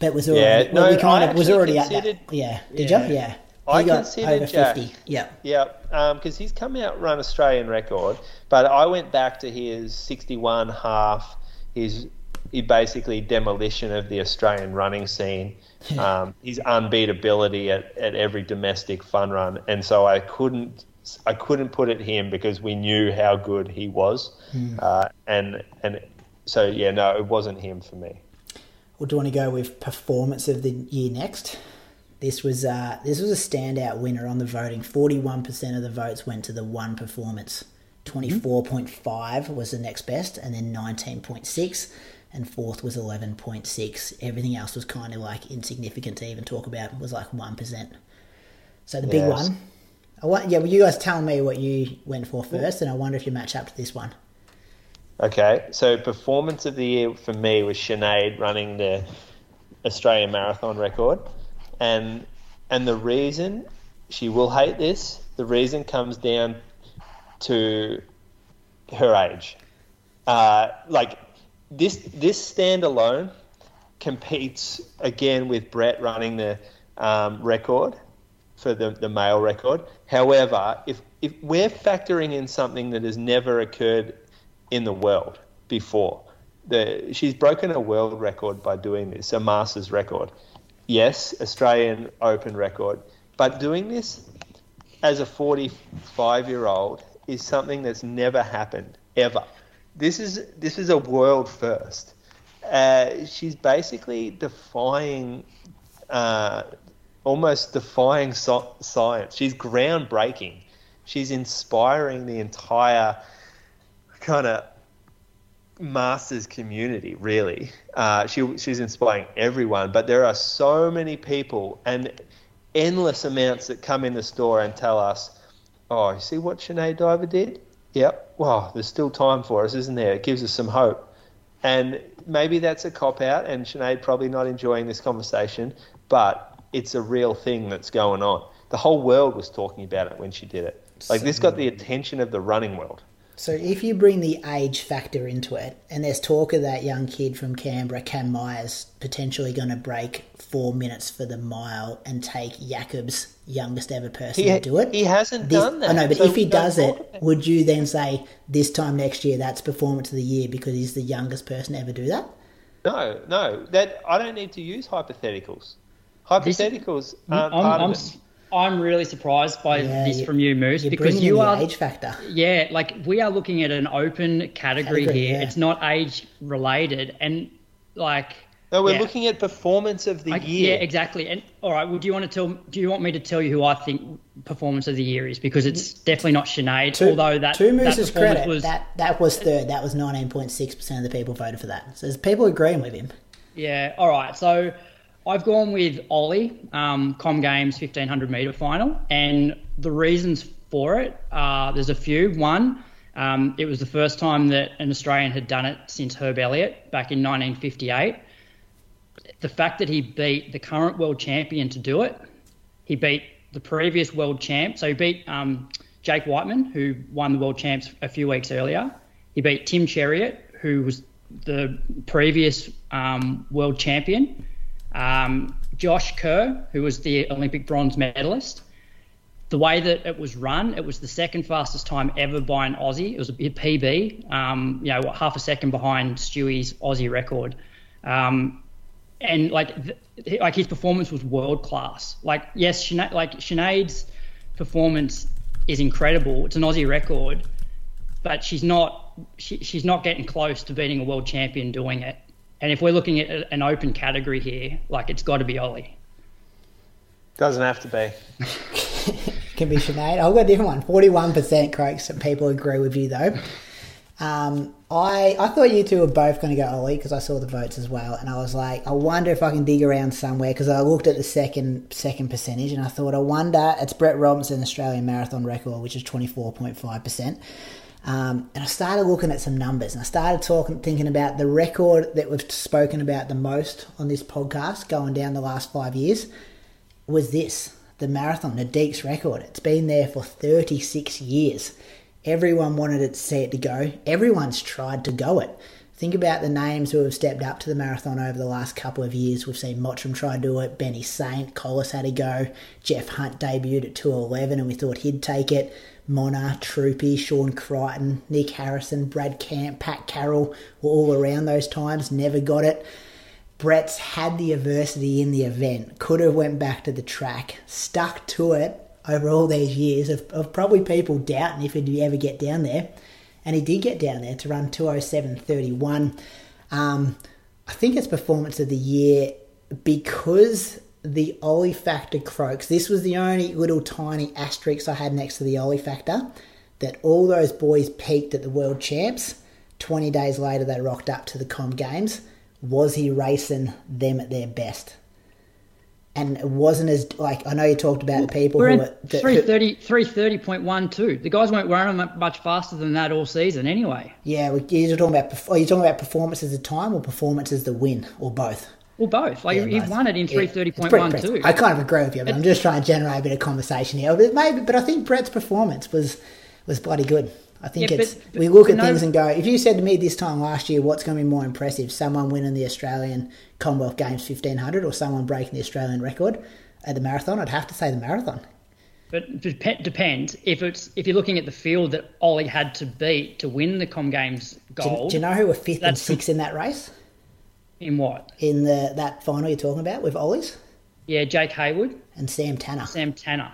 But was already, Yeah, well, we kind I of was already at that. Yeah, did Yeah. you? Yeah, I he got considered over Jack. fifty. Yeah, Yeah, because he's come out run Australian record, but I went back to his 61 half, his he basically demolition of the Australian running scene, um, his unbeatability at, at every domestic fun run, and so I couldn't I couldn't put it him because we knew how good he was, uh, and and so yeah, no, it wasn't him for me. Well, do you want to go with performance of the year next? This was uh, this was a standout winner on the voting. Forty one percent of the votes went to the one performance. Twenty four point five was the next best, and then nineteen point six, and fourth was eleven point six. Everything else was kind of like insignificant to even talk about. It was like one percent. So the big one. I want, yeah, well, you guys tell me what you went for first, and I wonder if you match up to this one. Okay, so performance of the year for me was Sinead running the Australian marathon record, and and the reason she will hate this, the reason comes down to her age. Uh, like this this standalone competes again with Brett running the um, record for the, the male record. However, if if we're factoring in something that has never occurred in the world before, the she's broken a world record by doing this, a Masters record. Yes, Australian Open record, but doing this as a 45 year old is something that's never happened ever. This is this is a world first. Uh, she's basically defying, uh, almost defying so- science. She's groundbreaking. She's inspiring the entire kind of masters community. Really, uh, she she's inspiring everyone. But there are so many people and endless amounts that come in the store and tell us, "Oh, you see what Sinead Diver did? Yep. Well, there's still time for us, isn't there? It gives us some hope." And maybe that's a cop out, and Sinead probably not enjoying this conversation, but it's a real thing that's going on. The whole world was talking about it when she did it. Like this got the attention of the running world. So if you bring the age factor into it, and there's talk of that young kid from Canberra, Cam Myers, potentially going to break four minutes for the mile and take Jakob's youngest ever person He, to do it. he hasn't This- done that. I know, but so if he does it, would you then say this time next year that's performance of the year because he's the youngest person to ever do that? No, no. That I don't need to use hypotheticals. Hypotheticals aren't I'm, part I'm, of it. I'm really surprised by Yeah, this you- from you, Moose, You're because you are the age factor. Yeah, like we are looking at an open category, Category, here. yeah. It's not age related, and like. No, we're yeah. looking at performance of the I- year. yeah, exactly. And all right, well, do you want to tell? Do you want me to tell you who I think performance of the year is? Because it's definitely not Sinead. To, although that to that Moose's performance credit, was that that was third. That was nineteen point six percent of the people voted for that. So there's people agreeing with him. Yeah, all right. So I've gone with Ollie, um, Com Games 1500 metre final. And the reasons for it, uh, there's a few. One, um, it was the first time that an Australian had done it since Herb Elliott back in 1958. The fact that he beat the current world champion to do it, he beat the previous world champ. So he beat um, Jake Wightman, who won the world champs a few weeks earlier. He beat Tim Cheruiyot, who was the previous um, world champion. Um, Josh Kerr, who was the Olympic bronze medalist. The way that it was run, it was the second fastest time ever by an Aussie. It was a PB, um, you know, half a second behind Stewie's Aussie record. Um, and like like his performance was world class. Like yes, like Sinead's performance is incredible. It's an Aussie record, but she's not she, she's not getting close to beating a world champion doing it. And if we're looking at an open category here, like it's got to be Ollie. Doesn't have to be. Can be Sinead. I've got a different one. Forty-one percent, Craig. and people agree with you though. Um, I, I thought you two were both going to go Ollie because I saw the votes as well, and I was like, I wonder if I can dig around somewhere because I looked at the second second percentage and I thought, I wonder it's Brett Robinson Australian marathon record, which is twenty four point five percent. Um, and I started looking at some numbers and I started talking, thinking about the record that we've spoken about the most on this podcast going down the last five years was this the marathon, the Deeks record. It's been there for 36 years. Everyone wanted it to see it to go. Everyone's tried to go it. Think about the names who have stepped up to the marathon over the last couple of years. We've seen Mottram try to do it, Benny Saint, Collis had to go, Jeff Hunt debuted at 211 and we thought he'd take it. Mona, Troopy, Sean Crichton, Nick Harrison, Brad Camp, Pat Carroll were all around those times, never got it. Brett's had the adversity in the event, could have went back to the track, stuck to it over all these years of, of probably people doubting if he'd ever get down there. And he did get down there to run 207.31. Um, I think it's performance of the year because the Ollie Factor croaks. This was the only little tiny asterisk I had next to the Ollie Factor that all those boys peaked at the World Champs. 20 days later, they rocked up to the Com Games. Was he racing them at their best? And it wasn't as like I know you talked about the people We're who were the, 330, 330.12. The guys weren't running mu- much faster than that all season anyway. yeah. You're talking about are oh, you talking about performance as the time or performance as the win or both? Well, both. Like Yeah, he both. won it in Yeah. It's pretty 330.12. I kind of agree with you, but I'm just trying to generate a bit of conversation here. But maybe, but I think Brett's performance was was bloody good. I think Yeah, it's but- but we look at no- things and go. If you said to me this time last year, what's going to be more impressive, someone winning the Australian Commonwealth Games 1500 or someone breaking the Australian record at the marathon, I'd have to say the marathon. But it depends if it's if you're looking at the field that Ollie had to beat to win the Com Games Do, gold. do you know who were fifth and sixth in that race in what? in the that final you're talking about with Ollie's Yeah, Jake Heyward, and Sam Tanner? Sam Tanner,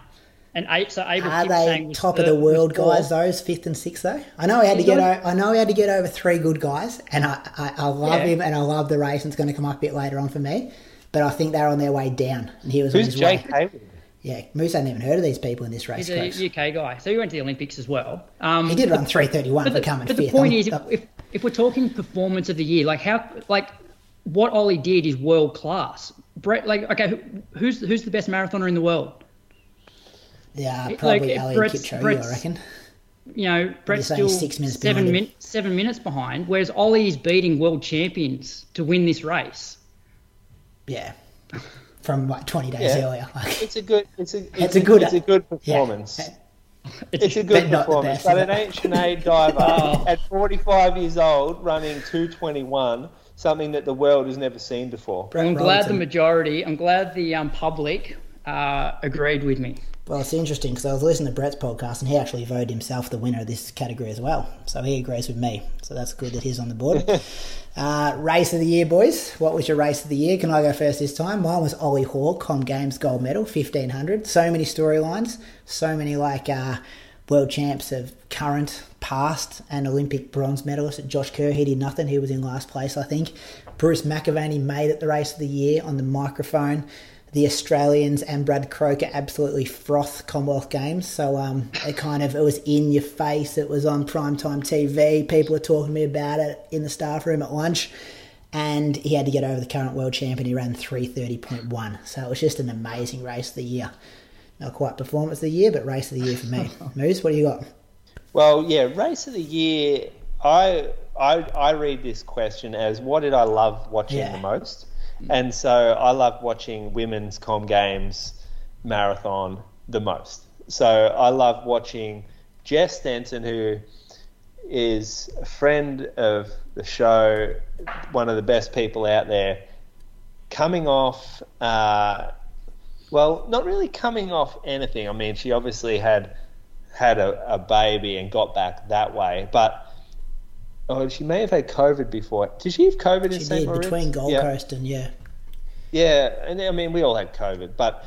and A- so Abel Are Kipsang they was top of the world was guys? Those fifth and sixth though. I know he had to get. not- O- I know he had to get over three good guys, and I, I, I love Yeah. him, and I love the race. And it's going to come up a bit later on for me, but I think they're on their way down, and he was on Who's his Jake way. Heyward? Yeah, Moose hadn't even heard of these people in this race. He's a Chris. UK guy, so he went to the Olympics as well. Um, He did run three thirty one but for the, coming but fifth. the point I'm- is, if, if if we're talking performance of the year, like how like what Ollie did is world class. Brett, like okay, who's who's the best marathoner in the world? yeah, like, probably if Ali Brett's- Kipchoge, I reckon. You know, Brett's still six minutes seven min- seven minutes behind, whereas Ollie is beating world champions to win this race. Yeah, from like twenty days Yeah. earlier. Like, It's a good. It's a. It's, It's a good- It's a good yeah. performance. It's, It's a good But not the performance. best, But an it? Sinead Diver oh. at 45 years old running 221, something that the world has never seen before. Brett I'm glad the majority, I'm glad the um, public uh, agreed with me. Well, it's interesting because I was listening to Brett's podcast and he actually voted himself the winner of this category as well. So he agrees with me. So that's good that he's on the board. uh, race of the year, boys. What was your race of the year? Can I go first this time? Mine was Ollie Hoare, Com Games gold medal, 1500. So many storylines, so many like uh, world champs of current, past, and Olympic bronze medalist. Josh Kerr, he did nothing. He was in last place, I think. Bruce McAvaney made it the race of the year on the microphone the Australians and Brad Croker absolutely froth Commonwealth Games. So um, it kind of it was in your face. It was on primetime TV. People were talking to me about it in the staff room at lunch. And he had to get over the current world champion. He ran 330.1. So it was just an amazing race of the year. Not quite performance of the year, but race of the year for me. Moose, what do you got? Well, yeah, race of the year. I I I read this question as what did I love watching Yeah. the most, and so I loved watching women's com games marathon the most. So I love watching Jess Stenson, who is a friend of the show, one of the best people out there, coming off. Uh, well, not really coming off anything. I mean, she obviously had had a, a baby and got back that way, but oh, she may have had COVID before. Did she have COVID in She St. did Moritz? between Gold yeah. Coast and yeah. Yeah, and I mean we all had COVID, but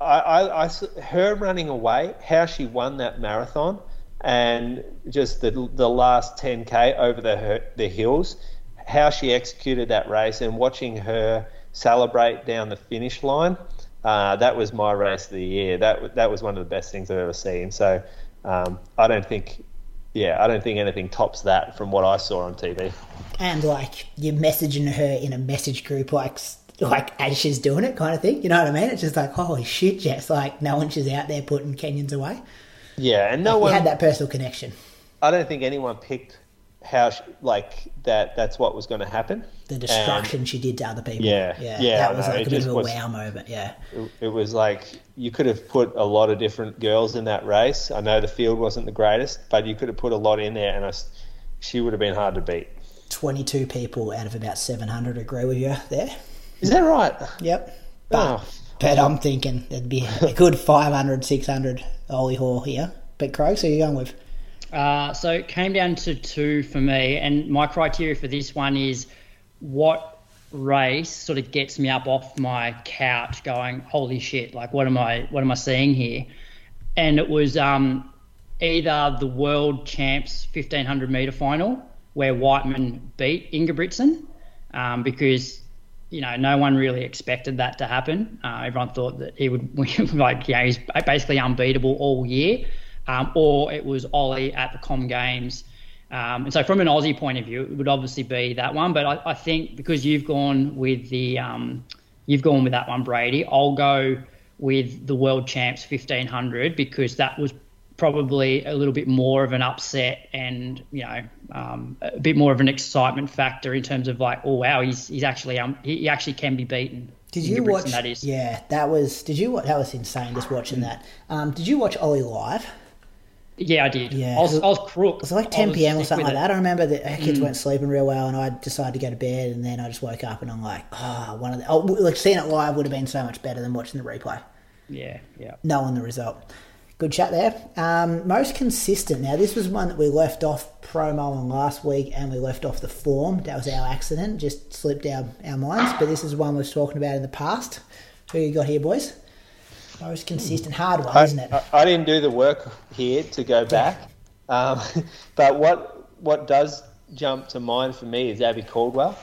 I, I, I her running away, how she won that marathon, and just the the last 10k over the the hills, how she executed that race, and watching her celebrate down the finish line, uh, that was my race of the year. That that was one of the best things I've ever seen. So um, I don't think yeah, I don't think anything tops that from what I saw on TV. And like you're messaging her in a message group, like like as she's doing it, kind of thing. You know what I mean? It's just like holy shit, Jess! Like knowing she's out there putting Kenyans away. Yeah, and no You one had that personal connection. I don't think anyone picked how she, like that. That's what was going to happen. The destruction she did to other people. Yeah, yeah, yeah, that was no, like a bit of a was- wow moment. Yeah, It, it was like you could have put a lot of different girls in that race. I know the field wasn't the greatest, but you could have put a lot in there, and I s she would have been hard to beat. twenty-two people out of about seven hundred agree with you there. Is that right? Yep. But Oh, but I'm thinking there'd be a good 500, 600 Ollie Hoare here. But Croaks, who are you going with? Uh, so it came down to two for me, and my criteria for this one is what race sort of gets me up off my couch, going, "Holy shit! Like, what am I? What am I seeing here?" And it was um, either the world champs 1500 meter final where Wightman beat Ingebrigtsen, um, because you know no one really expected that to happen. Uh, everyone thought that he would like, know, he's basically unbeatable all year um, or it was Ollie at the Com Games. Um, and so, from an Aussie point of view, it would obviously be that one. But I, I think because you've gone with the um, you've gone with that one, Brady, I'll go with the World Champs 1500 because that was probably a little bit more of an upset and you know um, a bit more of an excitement factor in terms of like, oh wow, he's he's actually um, he, he actually can be beaten. Did you watch? That is. Yeah, that was. Did you? That was insane. Just watching that. Um, did you watch Ollie live? Yeah, I did. Yeah. I was, I was crook. It was like 10 p.m. or something like it. that. I remember that our kids weren't sleeping real well, and I decided to go to bed, and then I just woke up, and I'm like, oh, one of the. Oh, like seeing it live would have been so much better than watching the replay, Yeah, yeah. knowing the result. Good chat there. Um, most consistent. Now, this was one that we left off promo on last week, and we left off the form. That was our accident, just slipped our, our minds. But this is one we was talking about in the past. Who you got here, boys? Most consistent, hard one, I, isn't it? I, I didn't do the work here to go back, um, but what what does jump to mind for me is Abby Caldwell.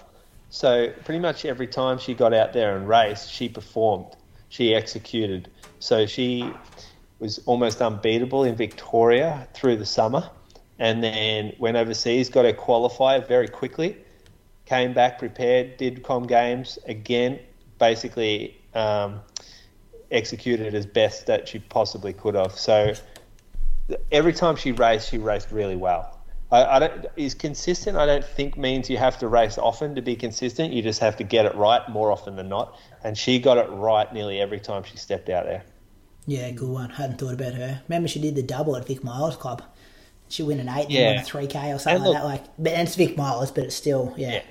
So pretty much every time she got out there and raced, she performed, she executed. So she was almost unbeatable in Victoria through the summer, and then went overseas, got her qualifier very quickly, came back prepared, did com games again, basically. Um, executed it as best that she possibly could have. So every time she raced, she raced really well. I, I don't is consistent. I don't think means you have to race often to be consistent. You just have to get it right more often than not. And she got it right nearly every time she stepped out there. Yeah, good one. Hadn't thought about her. Remember, she did the double at Vic Milers Club. She win an eight, Yeah. and three k or something look- like that. Like, but and it's Vic Milers, but it's still yeah. Yeah.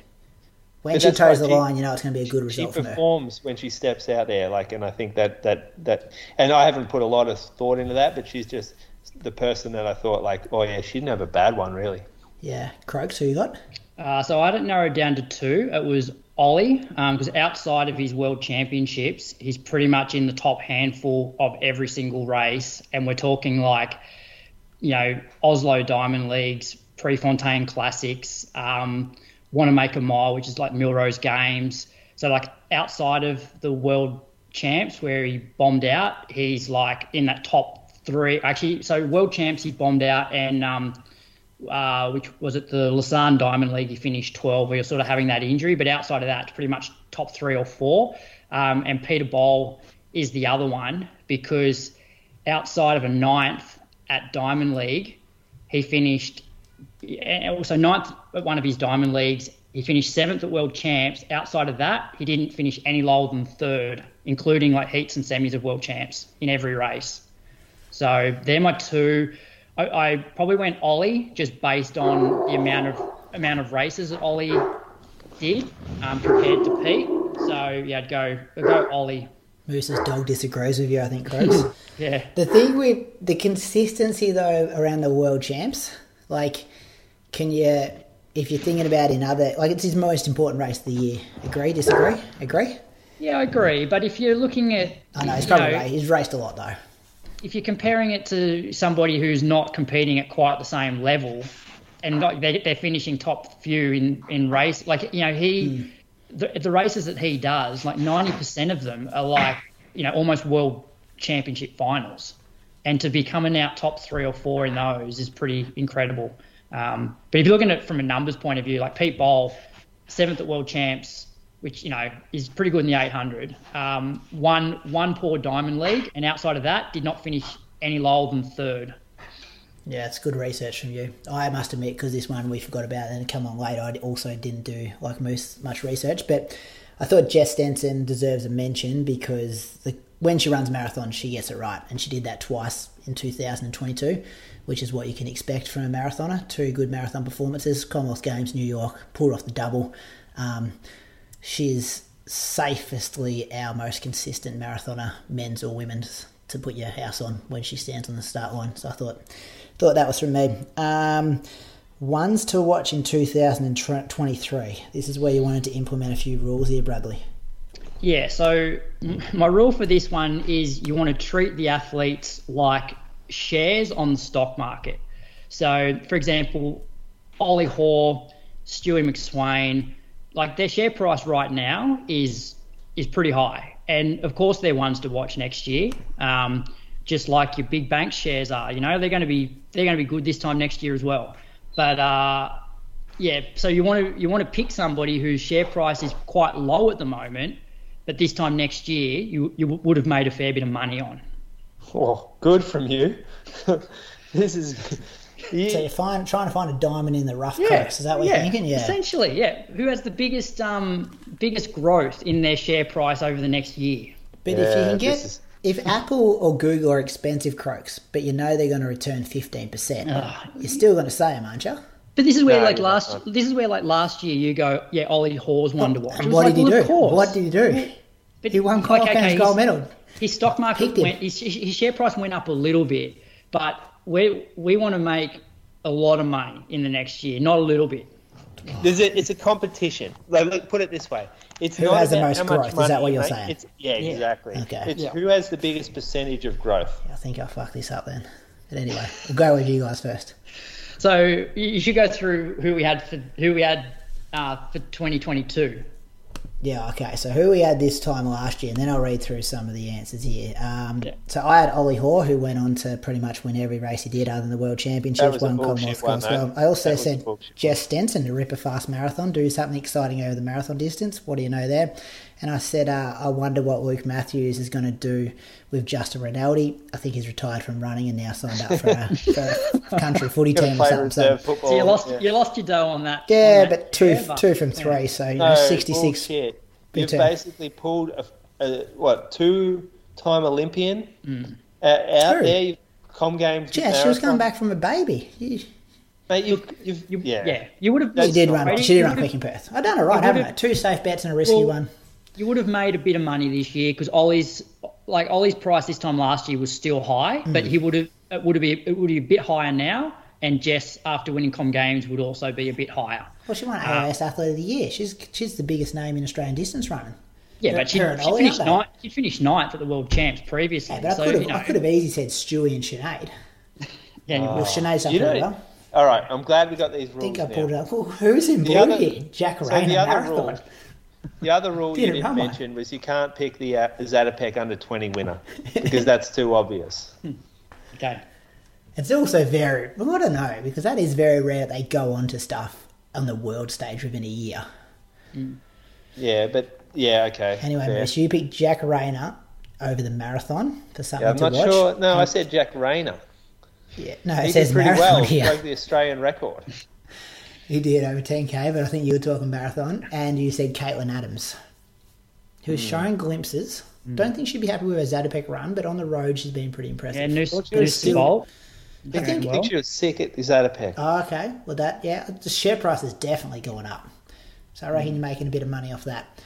When she that's toes the she- line, you know it's going to be a good She result from her. performs when she steps out there, like, and I think that that that, and I haven't put a lot of thought into that, but she's just the person that I thought, like, oh yeah, she didn't have a bad one really. Yeah, Croaks, who you got? Uh, so I didn't narrow it down to two. It was Ollie, because outside of his world championships, he's pretty much in the top handful of every single race. And we're talking like, you know, Oslo Diamond Leagues, Prefontaine Classics, um, Wanamaker Mile, which is like Millrose Games. So, like, outside of the world champs where he bombed out, he's like in that top three. Actually, so world champs, he bombed out, and um, uh, which was at the Lausanne Diamond League. He finished 12. We were sort of having that injury, but outside of that, pretty much top three or four. Um, and Peter Bol is the other one because outside of a ninth at Diamond League, he finished and also ninth at one of his Diamond Leagues. He finished seventh at World Champs. Outside of that, he didn't finish any lower than third, including like heats and semis of World Champs in every race. So they're my two. I, I probably went Ollie just based on the amount of amount of races that Ollie did um, compared to Pete. So yeah, I'd go I'd go Ollie. Moose's dog disagrees with you, I think, Croaks. Yeah. the thing with the consistency though around the world champs, like, can you, if you're thinking about in other, like, it's his most important race of the year. Agree? Disagree? Agree? Yeah, I agree. But if you're looking at I know he's probably know, he's raced a lot though. if you're comparing it to somebody who's not competing at quite the same level, and not, they're, they're finishing top few in, in race, like you know he, hmm. the, the races that he does, like ninety percent of them are like you know almost world championship finals, and to be coming out top three or four in those is pretty incredible. Um, but if you're looking at it from a numbers point of view, like Pete Bol, seventh at World Champs, which you know is pretty good in the 800, um, won one poor Diamond League, and outside of that, did not finish any lower than third. Yeah, it's good research from you. I must admit, because this one we forgot about and it come on later, I also didn't do like most much research. But I thought Jess Stenson deserves a mention because the, when she runs marathons, she gets it right, and she did that twice in 2022, which is what you can expect from a marathoner. Two good marathon performances, Commonwealth Games, New York, pulled off the double. Um, she's safestly our most consistent marathoner, men's or women's, to put your house on when she stands on the start line. So I thought thought that was from me. Um, ones to watch in 2023. This is where you wanted to implement a few rules here, Bradley. Yeah, so my rule for this one is you want to treat the athletes like shares on the stock market. So, for example, Ollie Hoare, Stewie McSweyn, like their share price right now is is pretty high, and of course they're ones to watch next year. Um, just like your big bank shares are, you know, they're going to be they're going to be good this time next year as well. But uh, yeah, so you want to you want to pick somebody whose share price is quite low at the moment, but this time next year you you would have made a fair bit of money on. Oh, good from you. this is. Yeah. So you're find, trying to find a diamond in the rough, yeah, Is that what yeah, you're thinking? Yeah. Essentially, yeah. Who has the biggest um biggest growth in their share price over the next year? But yeah, if you can get is... if Apple or Google are expensive croaks, but you know they're going to return fifteen percent, you're still going to say them, aren't you? But this is where, no, like last, not. this is where, like last year, you go, yeah, Ollie Hoare's one to watch. And what like, did he well, do? What did he do? But he won like, okay, gold medal. His stock market went, his, his share price went up a little bit, but we we want to make a lot of money in the next year, not a little bit. There's a, it's a competition. Like, look, put it this way: it's who has the most growth. Is that what you're make. saying? It's, yeah, yeah, exactly. Okay. It's yeah. who has the biggest percentage of growth. Yeah, I think I'll fuck this up then. But anyway, we'll go with you guys first. So you should go through who we had for who we had uh, for 2022. Yeah, okay. So who we had this time last year, and then I'll read through some of the answers here. Um, yeah. So I had Ollie Hoare, who went on to pretty much win every race he did, other than the World Championships, won Commonwealth as well. I also said Jess Stenson to rip a fast marathon, do something exciting over the marathon distance. What do you know there? And I said, uh, I wonder what Luke Matthews is going to do with Justin Rinaldi. I think he's retired from running and now signed up for a, for a country footy team or something. So, so, you lost yeah. you lost your dough on that. Yeah, on that but two two from three, yeah. so you no, know, sixty six. You've basically pulled a, a what two time Olympian mm. uh, out True. there. Com games. Yeah, she was coming back from a baby. You, Mate, you, you've, you, yeah. yeah, you would have. You did run. She did run quick in Perth. I done it right, haven't I? Two safe bets and a risky well, one. You would have made a bit of money this year because Ollie's like Ollie's price this time last year was still high, mm. but he would have it would have be it would be a bit higher now. And Jess, after winning Com Games, would also be a bit higher. Well, she won AIS uh, Athlete of the Year. She's she's the biggest name in Australian distance running. Yeah, but she, she finished ninth. She finished ninth at the World Champs previously. Yeah, but I, so, could have, you know. I could have easily said Stewie and Sinead. yeah, uh, with Sinead's up you know, All right, I'm glad we got these rules. I think I now. pulled it up. Well, who's in blue other, here? Jack so Rayner, the other marathon. Rule, the other rule you didn't mention was you can't pick the uh, Zatopek under 20 winner because that's too obvious. okay. It's also very, well, I don't know, because that is very rare they go on to stuff on the world stage within a year. Mm. Yeah, but yeah, okay. Anyway, Maurice, you picked Jack Rayner over the marathon for something yeah, I'm to not watch. sure. No, I said Jack Rayner. Yeah, no, he it says pretty marathon well. here. Broke the Australian record. He did over 10k, but I think you were talking marathon, and you said Caitlin Adams, who was mm. showing glimpses. Mm. Don't think she'd be happy with her Zatopek run, but on the road she's been pretty impressive. Yeah, Noose, Noose still, I think, well. think she was sick at the Zatopek. Oh, okay. Well, that yeah, the share price is definitely going up. So I reckon mm. you're making a bit of money off that.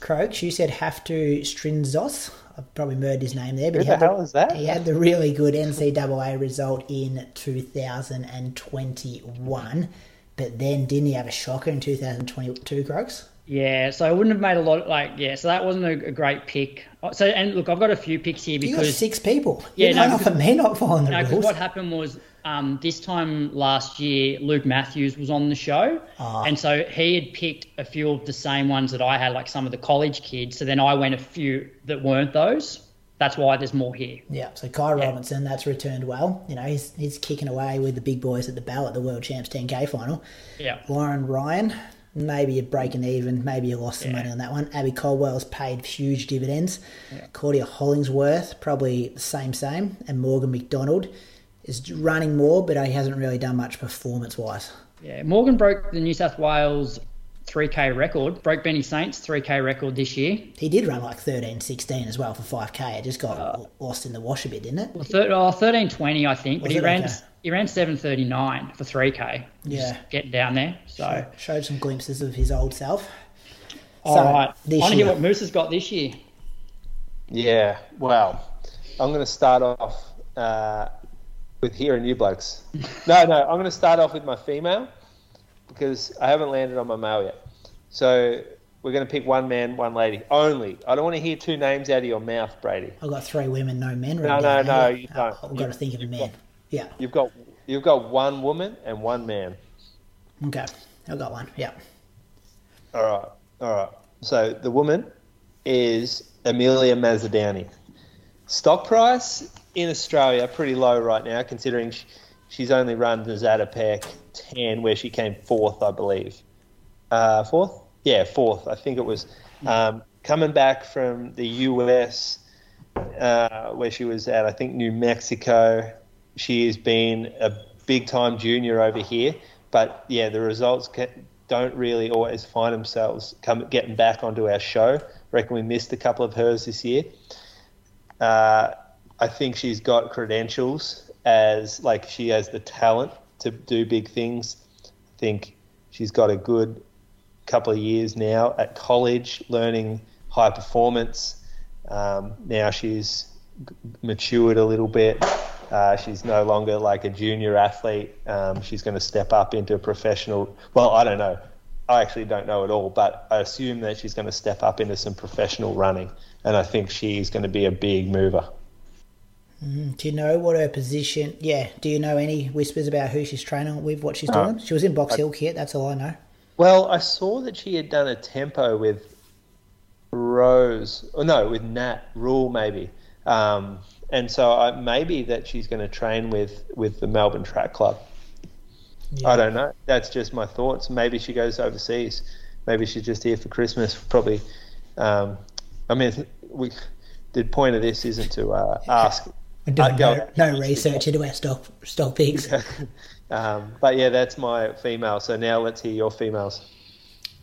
Croaks, you said have to Strinzos. I probably murdered his name there, but Who he, had the hell is that? he had the really good NCAA result in 2021. But then didn't he have a shocker in 2022, Croaks? Yeah, so I wouldn't have made a lot. Of, like, yeah, so that wasn't a, a, great pick. So, and look, I've got a few picks here because you got six people. Yeah, no, not for me not following the no, rules. what happened was um, this time last year, Luke Matthews was on the show, oh. and so he had picked a few of the same ones that I had, like some of the college kids. So then I went a few that weren't those. That's why there's more here. Yeah, so Ky Robinson, that's returned well. You know, he's he's kicking away with the big boys at the bell at the World Champs 10K final. Yeah. Lauren Ryan, maybe you're breaking even, maybe you lost some Yeah. money on that one. Abby Caldwell's paid huge dividends. Claudia Hollingsworth, probably the same, same. And Morgan McDonald is running more, but he hasn't really done much performance wise. Yeah, Morgan broke the New South Wales 3K record, broke Benny Saints 3K record this year. He did run like 13, 16 as well for 5K. It just got Uh, lost in the wash a bit, didn't it? Well, thir- oh, 13.20, I think, but Was he it? ran Okay. he ran 7.39 for 3K. Yeah. Just getting down there. So, Showed some glimpses of his old self. all So, right. I want to hear what Moose has got this year. Yeah, well, I'm going to start off uh, with hearing you blokes. No, no, I'm going to start off with my female because I haven't landed on my male yet. So we're going to pick one man, one lady only. I don't want to hear two names out of your mouth, Brady. I've got three women, no men. No, written no, no, here. you don't. I've got to think of a man. got- Yeah. You've got you've got one woman and one man. Okay. I've got one. Yeah. All right, all right. So the woman is Amelia Mazza-Downie. Stock price in Australia pretty low right now, considering sh- she's only run the Zatopek 10, where she came fourth, I believe. Uh, fourth? Yeah, fourth. I think it was. Um, coming back from the US, uh, where she was at, I think New Mexico. She has been a big time junior over here, but yeah, the results ca- don't really always find themselves come getting back onto our show. reckon we missed a couple of hers this year. Uh, I think she's got credentials as like she has the talent to do big things. I think she's got a good couple of years now at college learning high performance. Um, now she's matured a little bit. Uh, she's no longer like a junior athlete. Um, she's going to step up into a professional. Well, I don't know. I actually don't know at all, but I assume that she's going to step up into some professional running, and I think she's going to be a big mover. Do you know what her position? Yeah. Do you know any whispers about who she's training with, what she's doing? She was in Box Hill kit. That's all I know. Well, I saw that she had done a tempo with Rose, or no, with Nat Rule maybe, um, and so I, maybe that she's going to train with with the Melbourne Track Club. Yeah. I don't know. That's just my thoughts. Maybe she goes overseas. Maybe she's just here for Christmas. Probably. Um, I mean, we, the point of this isn't to uh, ask. We're uh, go- no, no research into our stock stock picks. um, but yeah, that's my female. So now let's hear your females.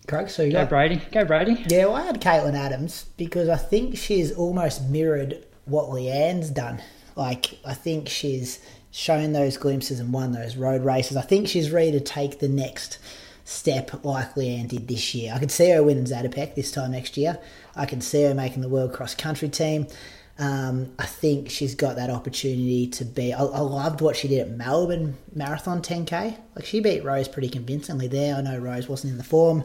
Correct. So you Go got Brady. Go Brady. Yeah, well, I had Caitlin Adams because I think she's almost mirrored what Leanne's done. Like, I think she's shown those glimpses and won those road races. I think she's ready to take the next step like Leanne did this year. I could see her winning Zatopek this time next year. I can see her making the world cross country team. Um, I think she's got that opportunity to be. I, I loved what she did at Melbourne Marathon 10k. Like she beat Rose pretty convincingly there. I know Rose wasn't in the form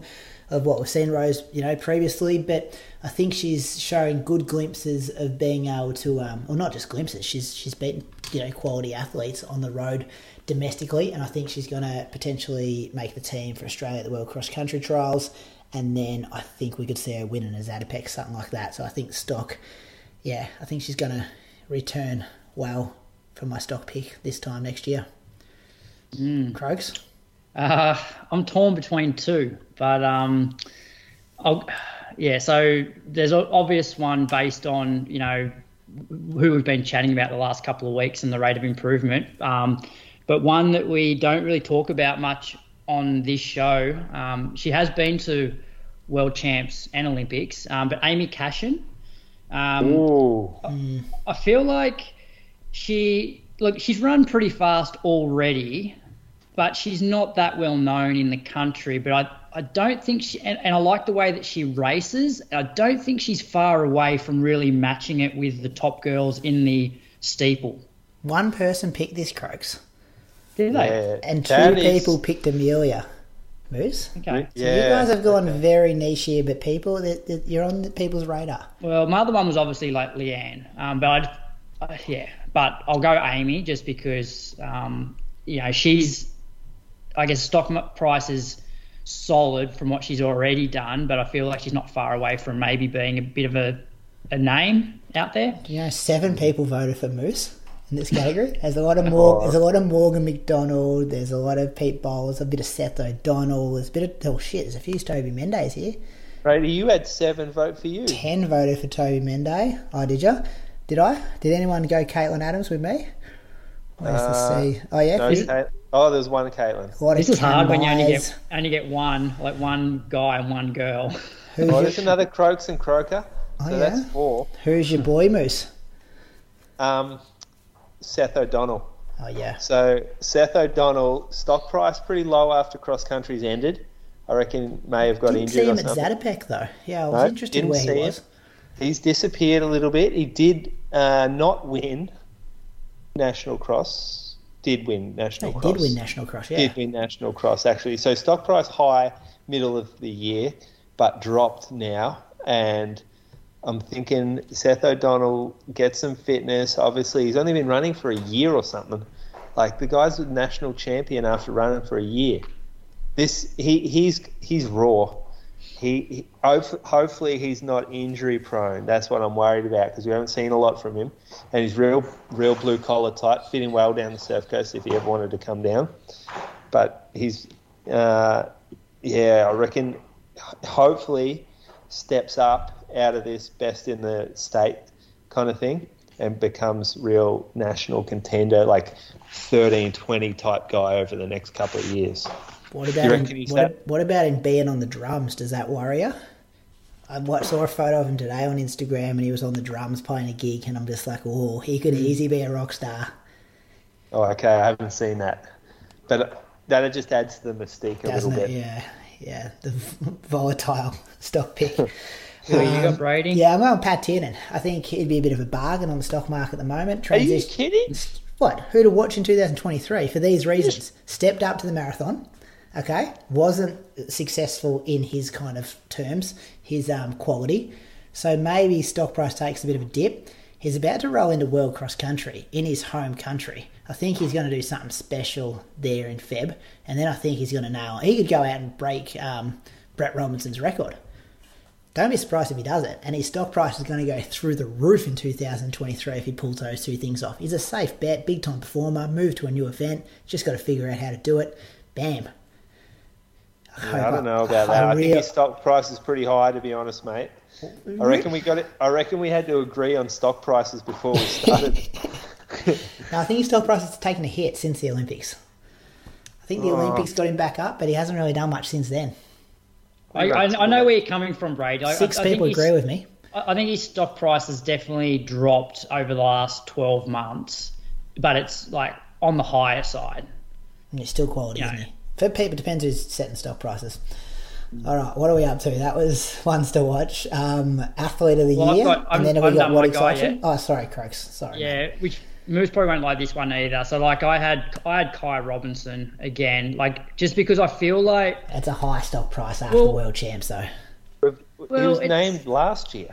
of what we've seen Rose, you know, previously, but I think she's showing good glimpses of being able to, um, or not just glimpses. She's she's beaten you know quality athletes on the road domestically, and I think she's going to potentially make the team for Australia at the World Cross Country Trials. And then I think we could see her winning a Zatopek, something like that. So I think stock yeah, I think she's going to return well for my stock pick this time next year. Mm. Croaks? Uh, I'm torn between two, but um, I'll, yeah. So there's an obvious one based on you know who we've been chatting about the last couple of weeks and the rate of improvement. Um, but one that we don't really talk about much on this show. Um, she has been to World Champs and Olympics, um, but Amy Cashin. Um, Ooh, I feel like she look she's run pretty fast already, but she's not that well known in the country. But I I don't think she and, and I like the way that she races. I don't think she's far away from really matching it with the top girls in the steeple. One person picked this, Croaks, Did they? yeah. and two That is- people picked Amelia. Moose? Okay. So you guys have gone very niche here, but people, that, that you're on the people's radar. Well, my other one was obviously like Leanne, um, but I'd, uh, yeah, but I'll go Amy just because um, you know she's, I guess stock price is solid from what she's already done, but I feel like she's not far away from maybe being a bit of a a name out there. You know, seven people voted for Moose in this category. There's a lot of more. There's a lot of Morgan McDonald. There's a lot of Pete Bols. A bit of Seth O'Donnell. There's a bit of oh shit. There's a few Toby Mendes here. Brady, you had seven vote for you. Ten voted for Toby Mendes. Oh, did you? Did I? Did anyone go Caitlin Adams with me? Where's Uh, the C? Oh yeah. No, Is- oh, there's one Caitlin. what This is hard when you only get only get one, like one guy and one girl. Who's, Oh, your, there's another Croaks and Croker. Oh, So yeah? that's four. who's your boy Moose? Um, Seth O'Donnell. Oh yeah. So Seth O'Donnell, stock price pretty low after cross country's ended. I reckon may have got Didn't see injured or him at. Zatopek though. Yeah, I was No, interested didn't where see he him. was. He's disappeared a little bit. He did uh, not win national cross. Did win national He cross. did win national cross. Yeah. Did win national cross actually. So stock price high middle of the year, but dropped now. And I'm thinking Seth O'Donnell gets some fitness. Obviously, he's only been running for a year or something. Like the guy's a national champion after running for a year. This he he's he's raw. He, he hopefully he's not injury prone. That's what I'm worried about because we haven't seen a lot from him, and he's real real blue collar type, fitting well down the surf coast if he ever wanted to come down. But he's uh, yeah, I reckon hopefully steps up out of this best in the state kind of thing and becomes real national contender, like 13, 20 type guy over the next couple of years. What about reckon him, what, what about him being on the drums? Does that worry you? I saw a photo of him today on Instagram, and he was on the drums playing a gig, and I'm just like, oh, he could mm. easily be a rock star. Oh, okay, I haven't seen that, but uh, that just adds to the mystique a Doesn't little it? bit. Yeah, yeah. The volatile stock pick. Who you got, Brady? Yeah, I'm going Pat Tiernan. I think he'd be a bit of a bargain on the stock market at the moment. Are you kidding? What? Who to watch in 2023 for these reasons? Stepped up to the marathon. Okay, wasn't successful in his kind of terms, his um, quality. So maybe stock price takes a bit of a dip. He's about to roll into world cross country in his home country. I think he's going to do something special there in Feb, and then I think he's going to nail. He could go out and break um, Brett Robinson's record. Don't be surprised if he does it. And his stock price is going to go through the roof in 2023 if he pulls those two things off. He's a safe bet, big time performer, move to a new event, just got to figure out how to do it. Bam. Yeah, I don't know about that. I think his stock price is pretty high, to be honest, mate. I reckon we got it. I reckon we had to agree on stock prices before we started. No, I think his stock price has taken a hit since the Olympics. I think the Oh. Olympics got him back up, but he hasn't really done much since then. I, I, I know where you're coming from, Brady. I, Six I, I people he's- agree with me. I I think his stock price has definitely dropped over the last 12 months, but it's like on the higher side. And he's still quality, Yeah. isn't he? For people, depends who's setting stock prices. All right, what are we up to? That was ones to watch. Um, athlete of the Well, I've year, got- I'm- and then have we I've got done what my guy excites. Oh, sorry, Croaks. Sorry. Yeah, which Moose probably won't like this one either. So like I had I had Ky Robinson again, like just because I feel like It's a high stock price after Well- world champs, though. he Well, was named last year.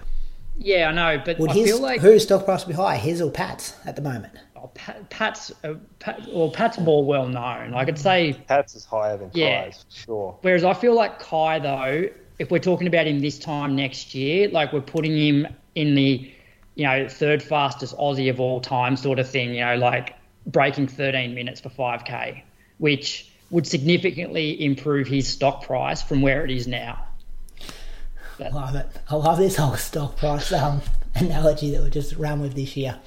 yeah I know, but Would I his feel like whose stock price would be high? His or Pat's at the moment? oh, Pat, Pat's uh, Pat, well Pat's more well known. Like I'd say Pats is higher than Yeah. Ky's, for sure. Whereas I feel like Ky, though, if we're talking about him this time next year, like we're putting him in the, you know, third fastest Aussie of all time sort of thing, you know, like breaking 13 minutes for 5K, which would significantly improve his stock price from where it is now. I Love it. I love this whole stock price um, analogy that we just ran with this year.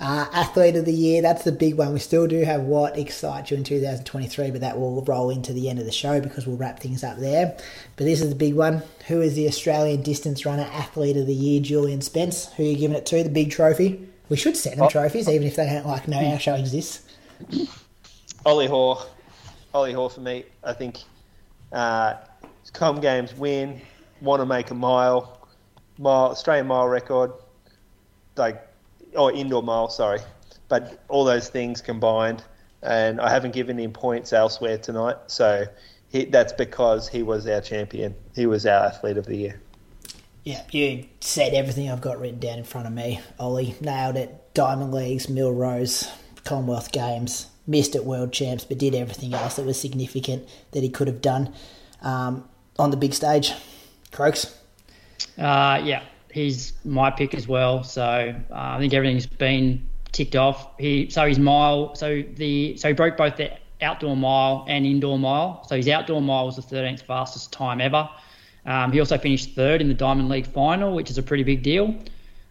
Uh, athlete of the year, that's the big one. We still do have what excites you in 2023, but that will roll into the end of the show because we'll wrap things up there. But this is the big one. Who is the Australian distance runner athlete of the year? Julian Spence. Who are you giving it to? The big trophy. We should send them Oh. trophies, even if they don't like know our show exists. Ollie Hoare, Ollie Hoare for me. I think uh, Com Games win. Want to make a mile, mile Australian mile record, like or indoor mile. Sorry, but all those things combined, and I haven't given him points elsewhere tonight. So he, that's because he was our champion. He was our athlete of the year. Yeah, you said everything I've got written down in front of me. Ollie nailed it. Diamond Leagues, Millrose, Commonwealth Games, missed at World Champs, but did everything else that was significant that he could have done um, on the big stage. Croaks. Uh, yeah, he's my pick as well. So uh, I think everything's been ticked off. He so his mile, so the so he broke both the outdoor mile and indoor mile. So his outdoor mile was the 13th fastest time ever. Um, he also finished third in the Diamond League final, which is a pretty big deal.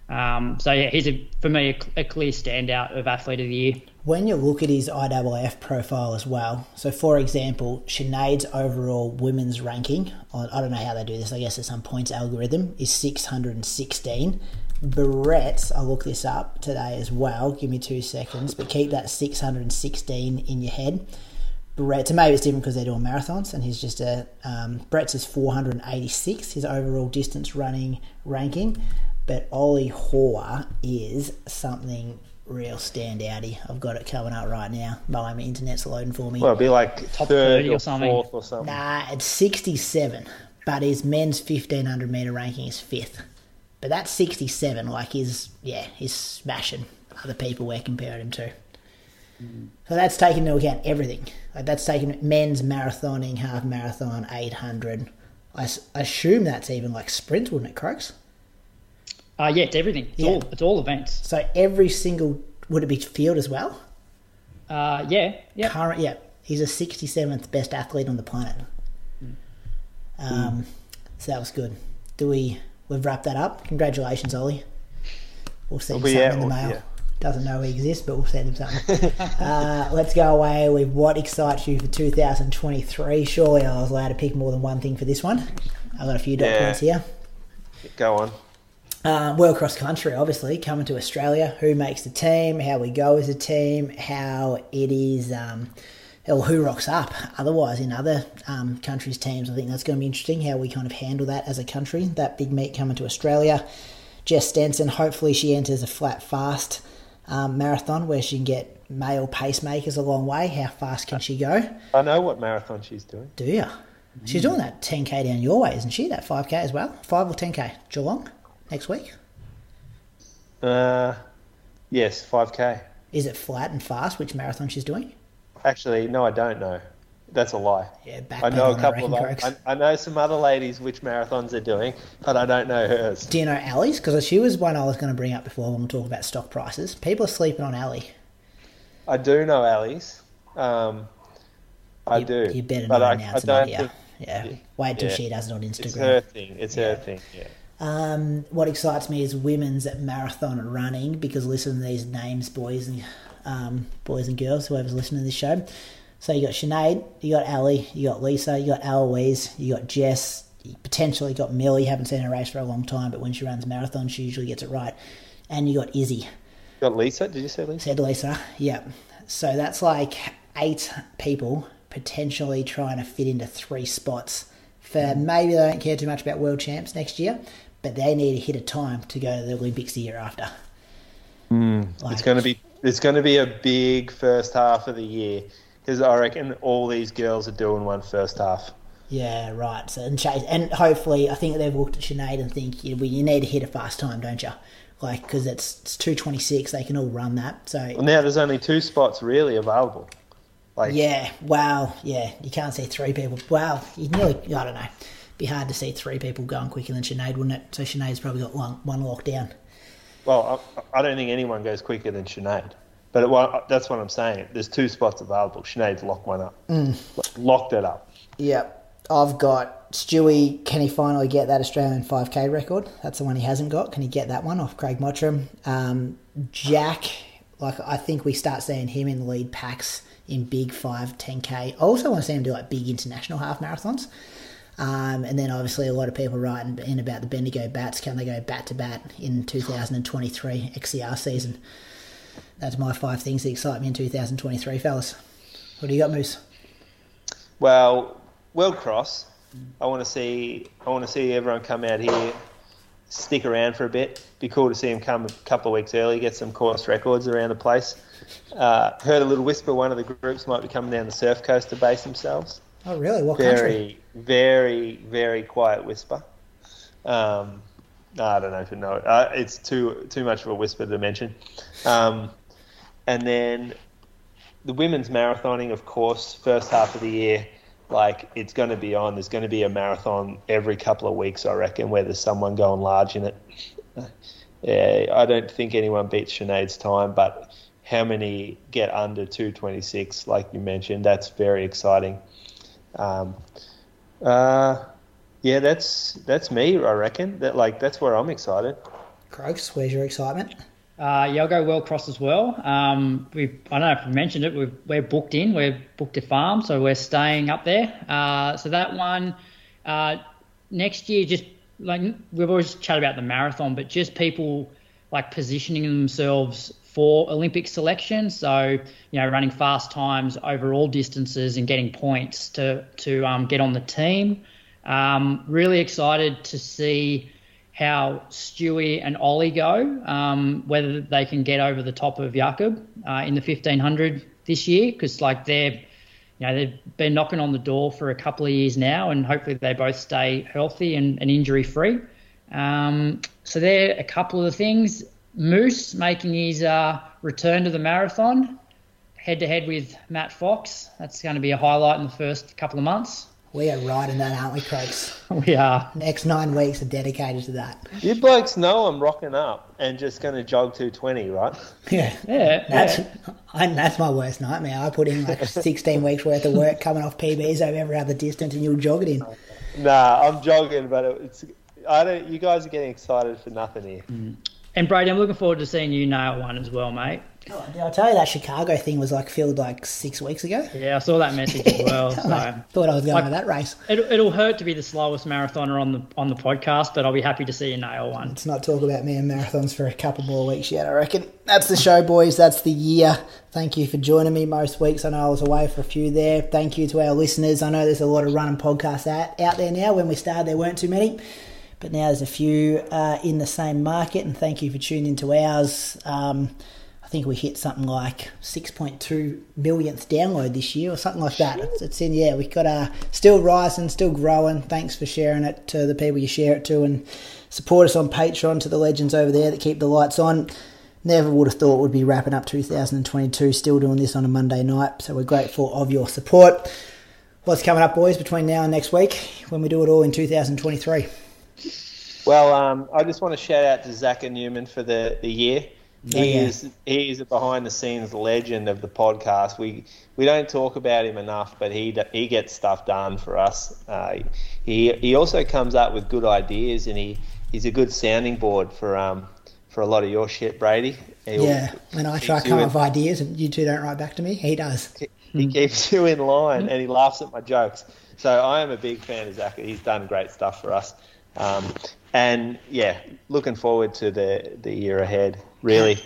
Um, so yeah, he's a, for me a, a, clear standout of athlete of the year. When you look at his IAAF profile as well, so for example, Sinead's overall women's ranking, I don't know how they do this, I guess it's some points algorithm, is 616. Brett's, I'll look this up today as well, give me two seconds, but keep that 616 in your head. Brett, so maybe it's different because they're doing marathons, and he's just a um, Brett's is 486, his overall distance running ranking, but Ollie Hoare is something real standouty. I've got it coming up right now. My internet's loading for me. Well, it'd be like top third 30 or, or something. fourth or something. Nah, it's 67, but his men's 1500 meter ranking is fifth. But that's 67. Like he's yeah, he's smashing other people we're comparing him to. So that's taking into account everything. Like that's taking men's marathoning, half marathon, 800. I, I assume that's even like sprint, wouldn't it, Croaks? Uh, yeah, it's everything. It's, yeah. all, it's all events. So every single, would it be field as well? Uh, yeah, yeah. Current, yeah. He's a 67th best athlete on the planet. Mm. Um, so that was good. Do we, we've wrapped that up. Congratulations, Ollie. We'll send you something in the mail. Yeah doesn't know we exist, but we'll send him something. uh, let's go away with what excites you for 2023. Surely I was allowed to pick more than one thing for this one. I've got a few dot yeah. points here. Go on. Uh, well, cross country, obviously, coming to Australia. Who makes the team? How we go as a team? How it is. Um, or who rocks up otherwise in other um, countries' teams. I think that's going to be interesting how we kind of handle that as a country. That big meet coming to Australia. Jess Stenson, hopefully she enters a flat fast um, marathon where she can get male pacemakers a long way. How fast can she go? I know what marathon she's doing. Do you? She's doing that 10k down your way, isn't she? That 5k as well? 5 or 10k? Geelong next week? Uh, yes, 5k. Is it flat and fast? Which marathon she's doing? Actually, no, I don't know. That's a lie. Yeah, I know a couple of. I, I, know some other ladies which marathons they're doing, but I don't know hers. Do you know Ali's? Because she was one I was going to bring up before when we talk about stock prices. People are sleeping on Ali. I do know Ali's. Um, I you, do. You better but not I, announce it here. Yeah. Wait till yeah. she does it on Instagram. It's her thing. It's yeah. her thing. Yeah. Um, what excites me is women's marathon running because listen to these names, boys and um, boys and girls, whoever's listening to this show. So you got Sinead, you got Ali, you got Lisa, you got Eloise, you got Jess, you potentially got Millie. Haven't seen her race for a long time, but when she runs marathons, she usually gets it right. And you got Izzy. You got Lisa? Did you say Lisa? Said Lisa. Yeah. So that's like eight people potentially trying to fit into three spots. For maybe they don't care too much about world champs next year, but they need to hit a time to go to the Olympics the year after. Mm, like, it's going to be it's going to be a big first half of the year because I reckon all these girls are doing one first half. Yeah, right. So and Chase, and hopefully, I think they've looked at Sinead and think you, you need to hit a fast time, don't you? Like because it's it's two twenty six, they can all run that. So well, now there's only two spots really available. Like yeah, wow, yeah, you can't see three people. Wow, you nearly I don't know. Be hard to see three people going quicker than Sinead, wouldn't it? So Sinead's probably got one one locked down. Well, I, I don't think anyone goes quicker than Sinead. But it, that's what I'm saying. There's two spots available. Sinead's locked one up. Mm. Locked it up. Yep. I've got Stewie. Can he finally get that Australian 5K record? That's the one he hasn't got. Can he get that one off Craig Mottram? Um, Jack, like I think we start seeing him in the lead packs in big 5, 10K. I also want to see him do like big international half marathons. Um, and then obviously a lot of people writing in about the Bendigo Bats. Can they go bat to bat in 2023 XCR season? that's my five things that excite me in 2023, fellas. What do you got, Moose? Well, World Cross. I want to see. I want to see everyone come out here, stick around for a bit. Be cool to see him come a couple of weeks early, get some course records around the place. Uh, heard a little whisper one of the groups might be coming down the surf coast to base themselves. Oh, really? What very, country? Very, very quiet whisper. Um, I don't know if you know. Uh, it's too too much of a whisper to mention. Um, and then the women's marathoning, of course, first half of the year. like it's going to be on. There's going to be a marathon every couple of weeks, I reckon, where there's someone going large in it. yeah, I don't think anyone beats Sinead's time, but how many get under 226, like you mentioned, that's very exciting. Um, uh, yeah, that's that's me. I reckon that like that's where I'm excited. Croaks, where's your excitement? Uh, yeah, I'll go well cross as well. Um, we I don't know if we mentioned it. We've, we're booked in. We're booked a farm, so we're staying up there. Uh, so that one uh, next year, just like we've always chatted about the marathon, but just people like positioning themselves for Olympic selection. So you know, running fast times over all distances and getting points to to um, get on the team. Um, really excited to see how Stewie and Ollie go, um, whether they can get over the top of Jakob uh, in the 1500 this year, because like they're, you know, they've been knocking on the door for a couple of years now, and hopefully they both stay healthy and, and injury free. Um, so there are a couple of the things. Moose making his uh, return to the marathon, head to head with Matt Fox. That's going to be a highlight in the first couple of months. We are riding that, aren't we, Croaks? We are. Next nine weeks are dedicated to that. You blokes know I'm rocking up and just going to jog 220, right? Yeah, Yeah, that's yeah. I, that's my worst nightmare. I put in like 16 weeks worth of work coming off PBs over every other distance, and you'll jog it in. Nah, I'm jogging, but it's I don't. You guys are getting excited for nothing here. And Brady, I'm looking forward to seeing you nail one as well, mate. Oh, did I tell you that Chicago thing was like filled like six weeks ago? Yeah, I saw that message as well. So Thought I was going Like- to that race. it'll, it'll hurt to be the slowest marathoner on the on the podcast, but I'll be happy to see you nail one. Let's not talk about me and marathons for a couple more weeks yet, I reckon. That's the show, boys. That's the year. Thank you for joining me most weeks. I know I was away for a few there. Thank you to our listeners. I know there's a lot of running podcasts out, out there now. When we started, there weren't too many. But now there's a few uh, in the same market, and thank you for tuning into ours. Um, I think we hit something like 6.2 millionth download this year, or something like that. It's, it's in, yeah, we've got uh, still rising, still growing. Thanks for sharing it to the people you share it to, and support us on Patreon to the legends over there that keep the lights on. Never would have thought we'd be wrapping up 2022, still doing this on a Monday night. So we're grateful of your support. What's coming up, boys, between now and next week when we do it all in 2023? Well, um, I just want to shout out to Zach and Newman for the, the year. Oh, He yeah. is he is a behind the scenes legend of the podcast. We we don't talk about him enough, but he he gets stuff done for us. Uh, he he also comes up with good ideas, and he, he's a good sounding board for um for a lot of your shit, Brady. He'll- Yeah, when I try to come up with ideas and you two don't write back to me, he does. in- he keeps you in line, and he laughs at my jokes. So I am a big fan of Zach. He's done great stuff for us. Um, and yeah, looking forward to the the year ahead. Really.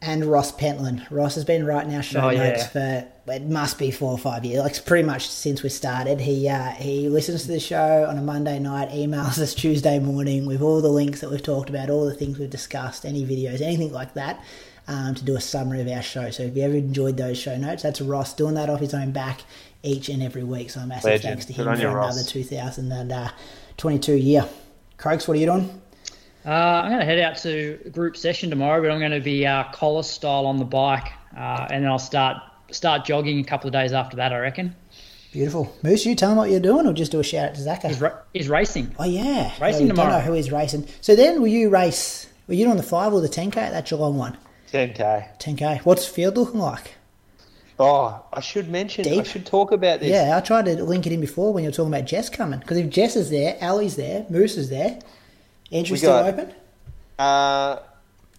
and Ross Pentland. Ross has been writing our show Oh, yeah. notes for it must be four or five years, like pretty much since we started. He uh, he listens to the show on a Monday night, emails us Tuesday morning with all the links that we've talked about, all the things we've discussed, any videos, anything like that. Um, to do a summary of our show. So if you ever enjoyed those show notes, that's Ross doing that off his own back each and every week. So a massive Legend. thanks to him on for you, another Ross. 2022 year. Croaks, what are you doing? Uh, I'm going to head out to group session tomorrow, but I'm going to be uh, collar style on the bike, uh, and then I'll start start jogging a couple of days after that. I reckon. Beautiful. Moose, you tell him what you're doing or just do a shout out to Zaka? Is, ra- is racing. Oh yeah, Racing yeah, tomorrow. Don't know who is racing. So then, will you race? Were you on the five or the ten k That's that long one? 10k. Ten k. What's the field looking like? Oh, I should mention. I should talk about this. Yeah, I tried to link it in before when you were talking about Jess coming. Because if Jess is there, Ali's there, Moose is there, entry We still open. Uh,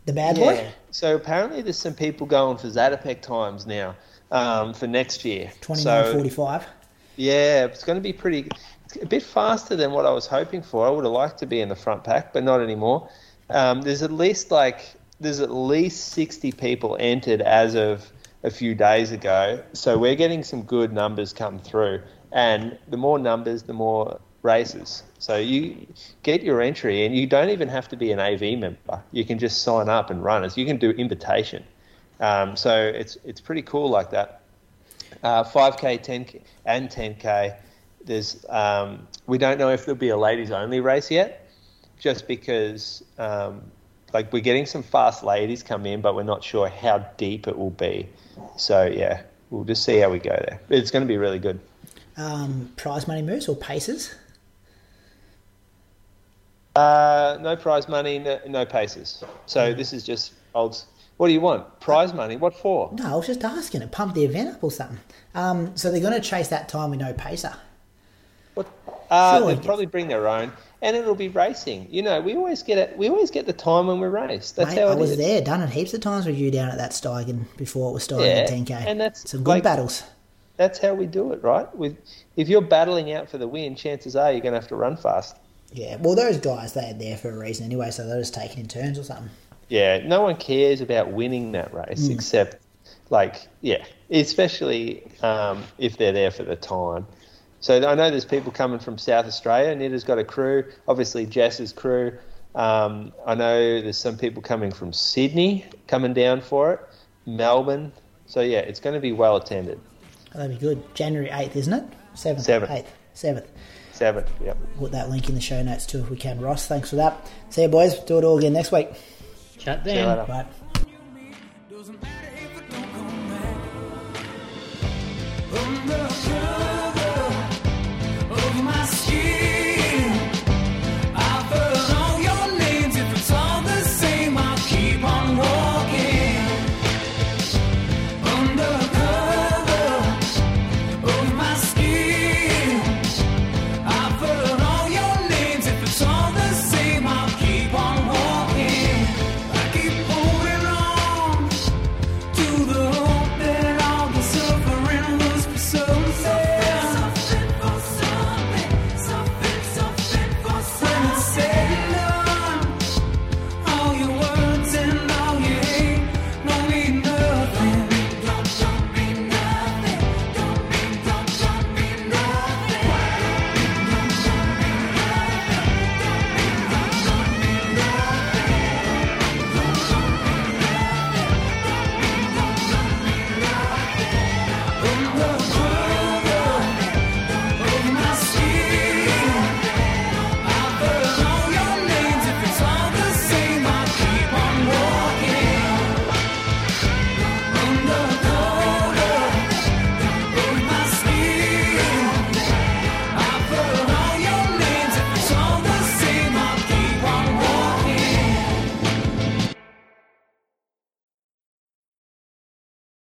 The bad yeah. boy, So apparently, there's some people going for Zatopek times now um, for next year. twenty so, nine forty five. Yeah, it's going to be pretty. A bit faster than what I was hoping for. I would have liked to be in the front pack, but not anymore. Um, there's at least like there's at least 60 people entered as of a few days ago. So we're getting some good numbers come through, and the more numbers, the more races. So you get your entry, and you don't even have to be an AV member. You can just sign up and run it. You can do invitation. Um, so it's it's pretty cool like that uh, 5k, 10k, and 10k. There's um, we don't know if there'll be a ladies only race yet, just because um, like we're getting some fast ladies come in, but we're not sure how deep it will be. So yeah, we'll just see how we go there. It's going to be really good. um, prize money moves or paces? Uh, no prize money, no, no paces. So this is just old. What do you want? Prize money? What for? No, I was just asking to pump the event up or something. Um, so they're going to chase that time with no pacer. What? Uh, Surely. they'll probably bring their own, and it'll be racing. You know, we always get it. We always get the time when we race. That's Mate, how I was is. there, done it heaps of times with you down at that Steigen before it was Steigen Yeah, 10k. and that's some good like- battles. That's how we do it, right? With if you're battling out for the win, chances are you're going to have to run fast. Yeah, well, those guys they're there for a reason anyway, so they're just taking in turns or something. Yeah, no one cares about winning that race Hmm. except, like, yeah, especially um, if they're there for the time. So I know there's people coming from South Australia. Nita's got a crew. Obviously, Jess's crew. Um, I know there's some people coming from Sydney coming down for it, Melbourne. So yeah, it's going to be well attended. Oh, that'd be good. January 8th, isn't it? 7th. Seventh. 8th. 7th. Seven. Yep. Put that link in the show notes too if we can. Ross, thanks for that. See you, boys. Do it all again next week. Chat See you then. later. Bye. Doesn't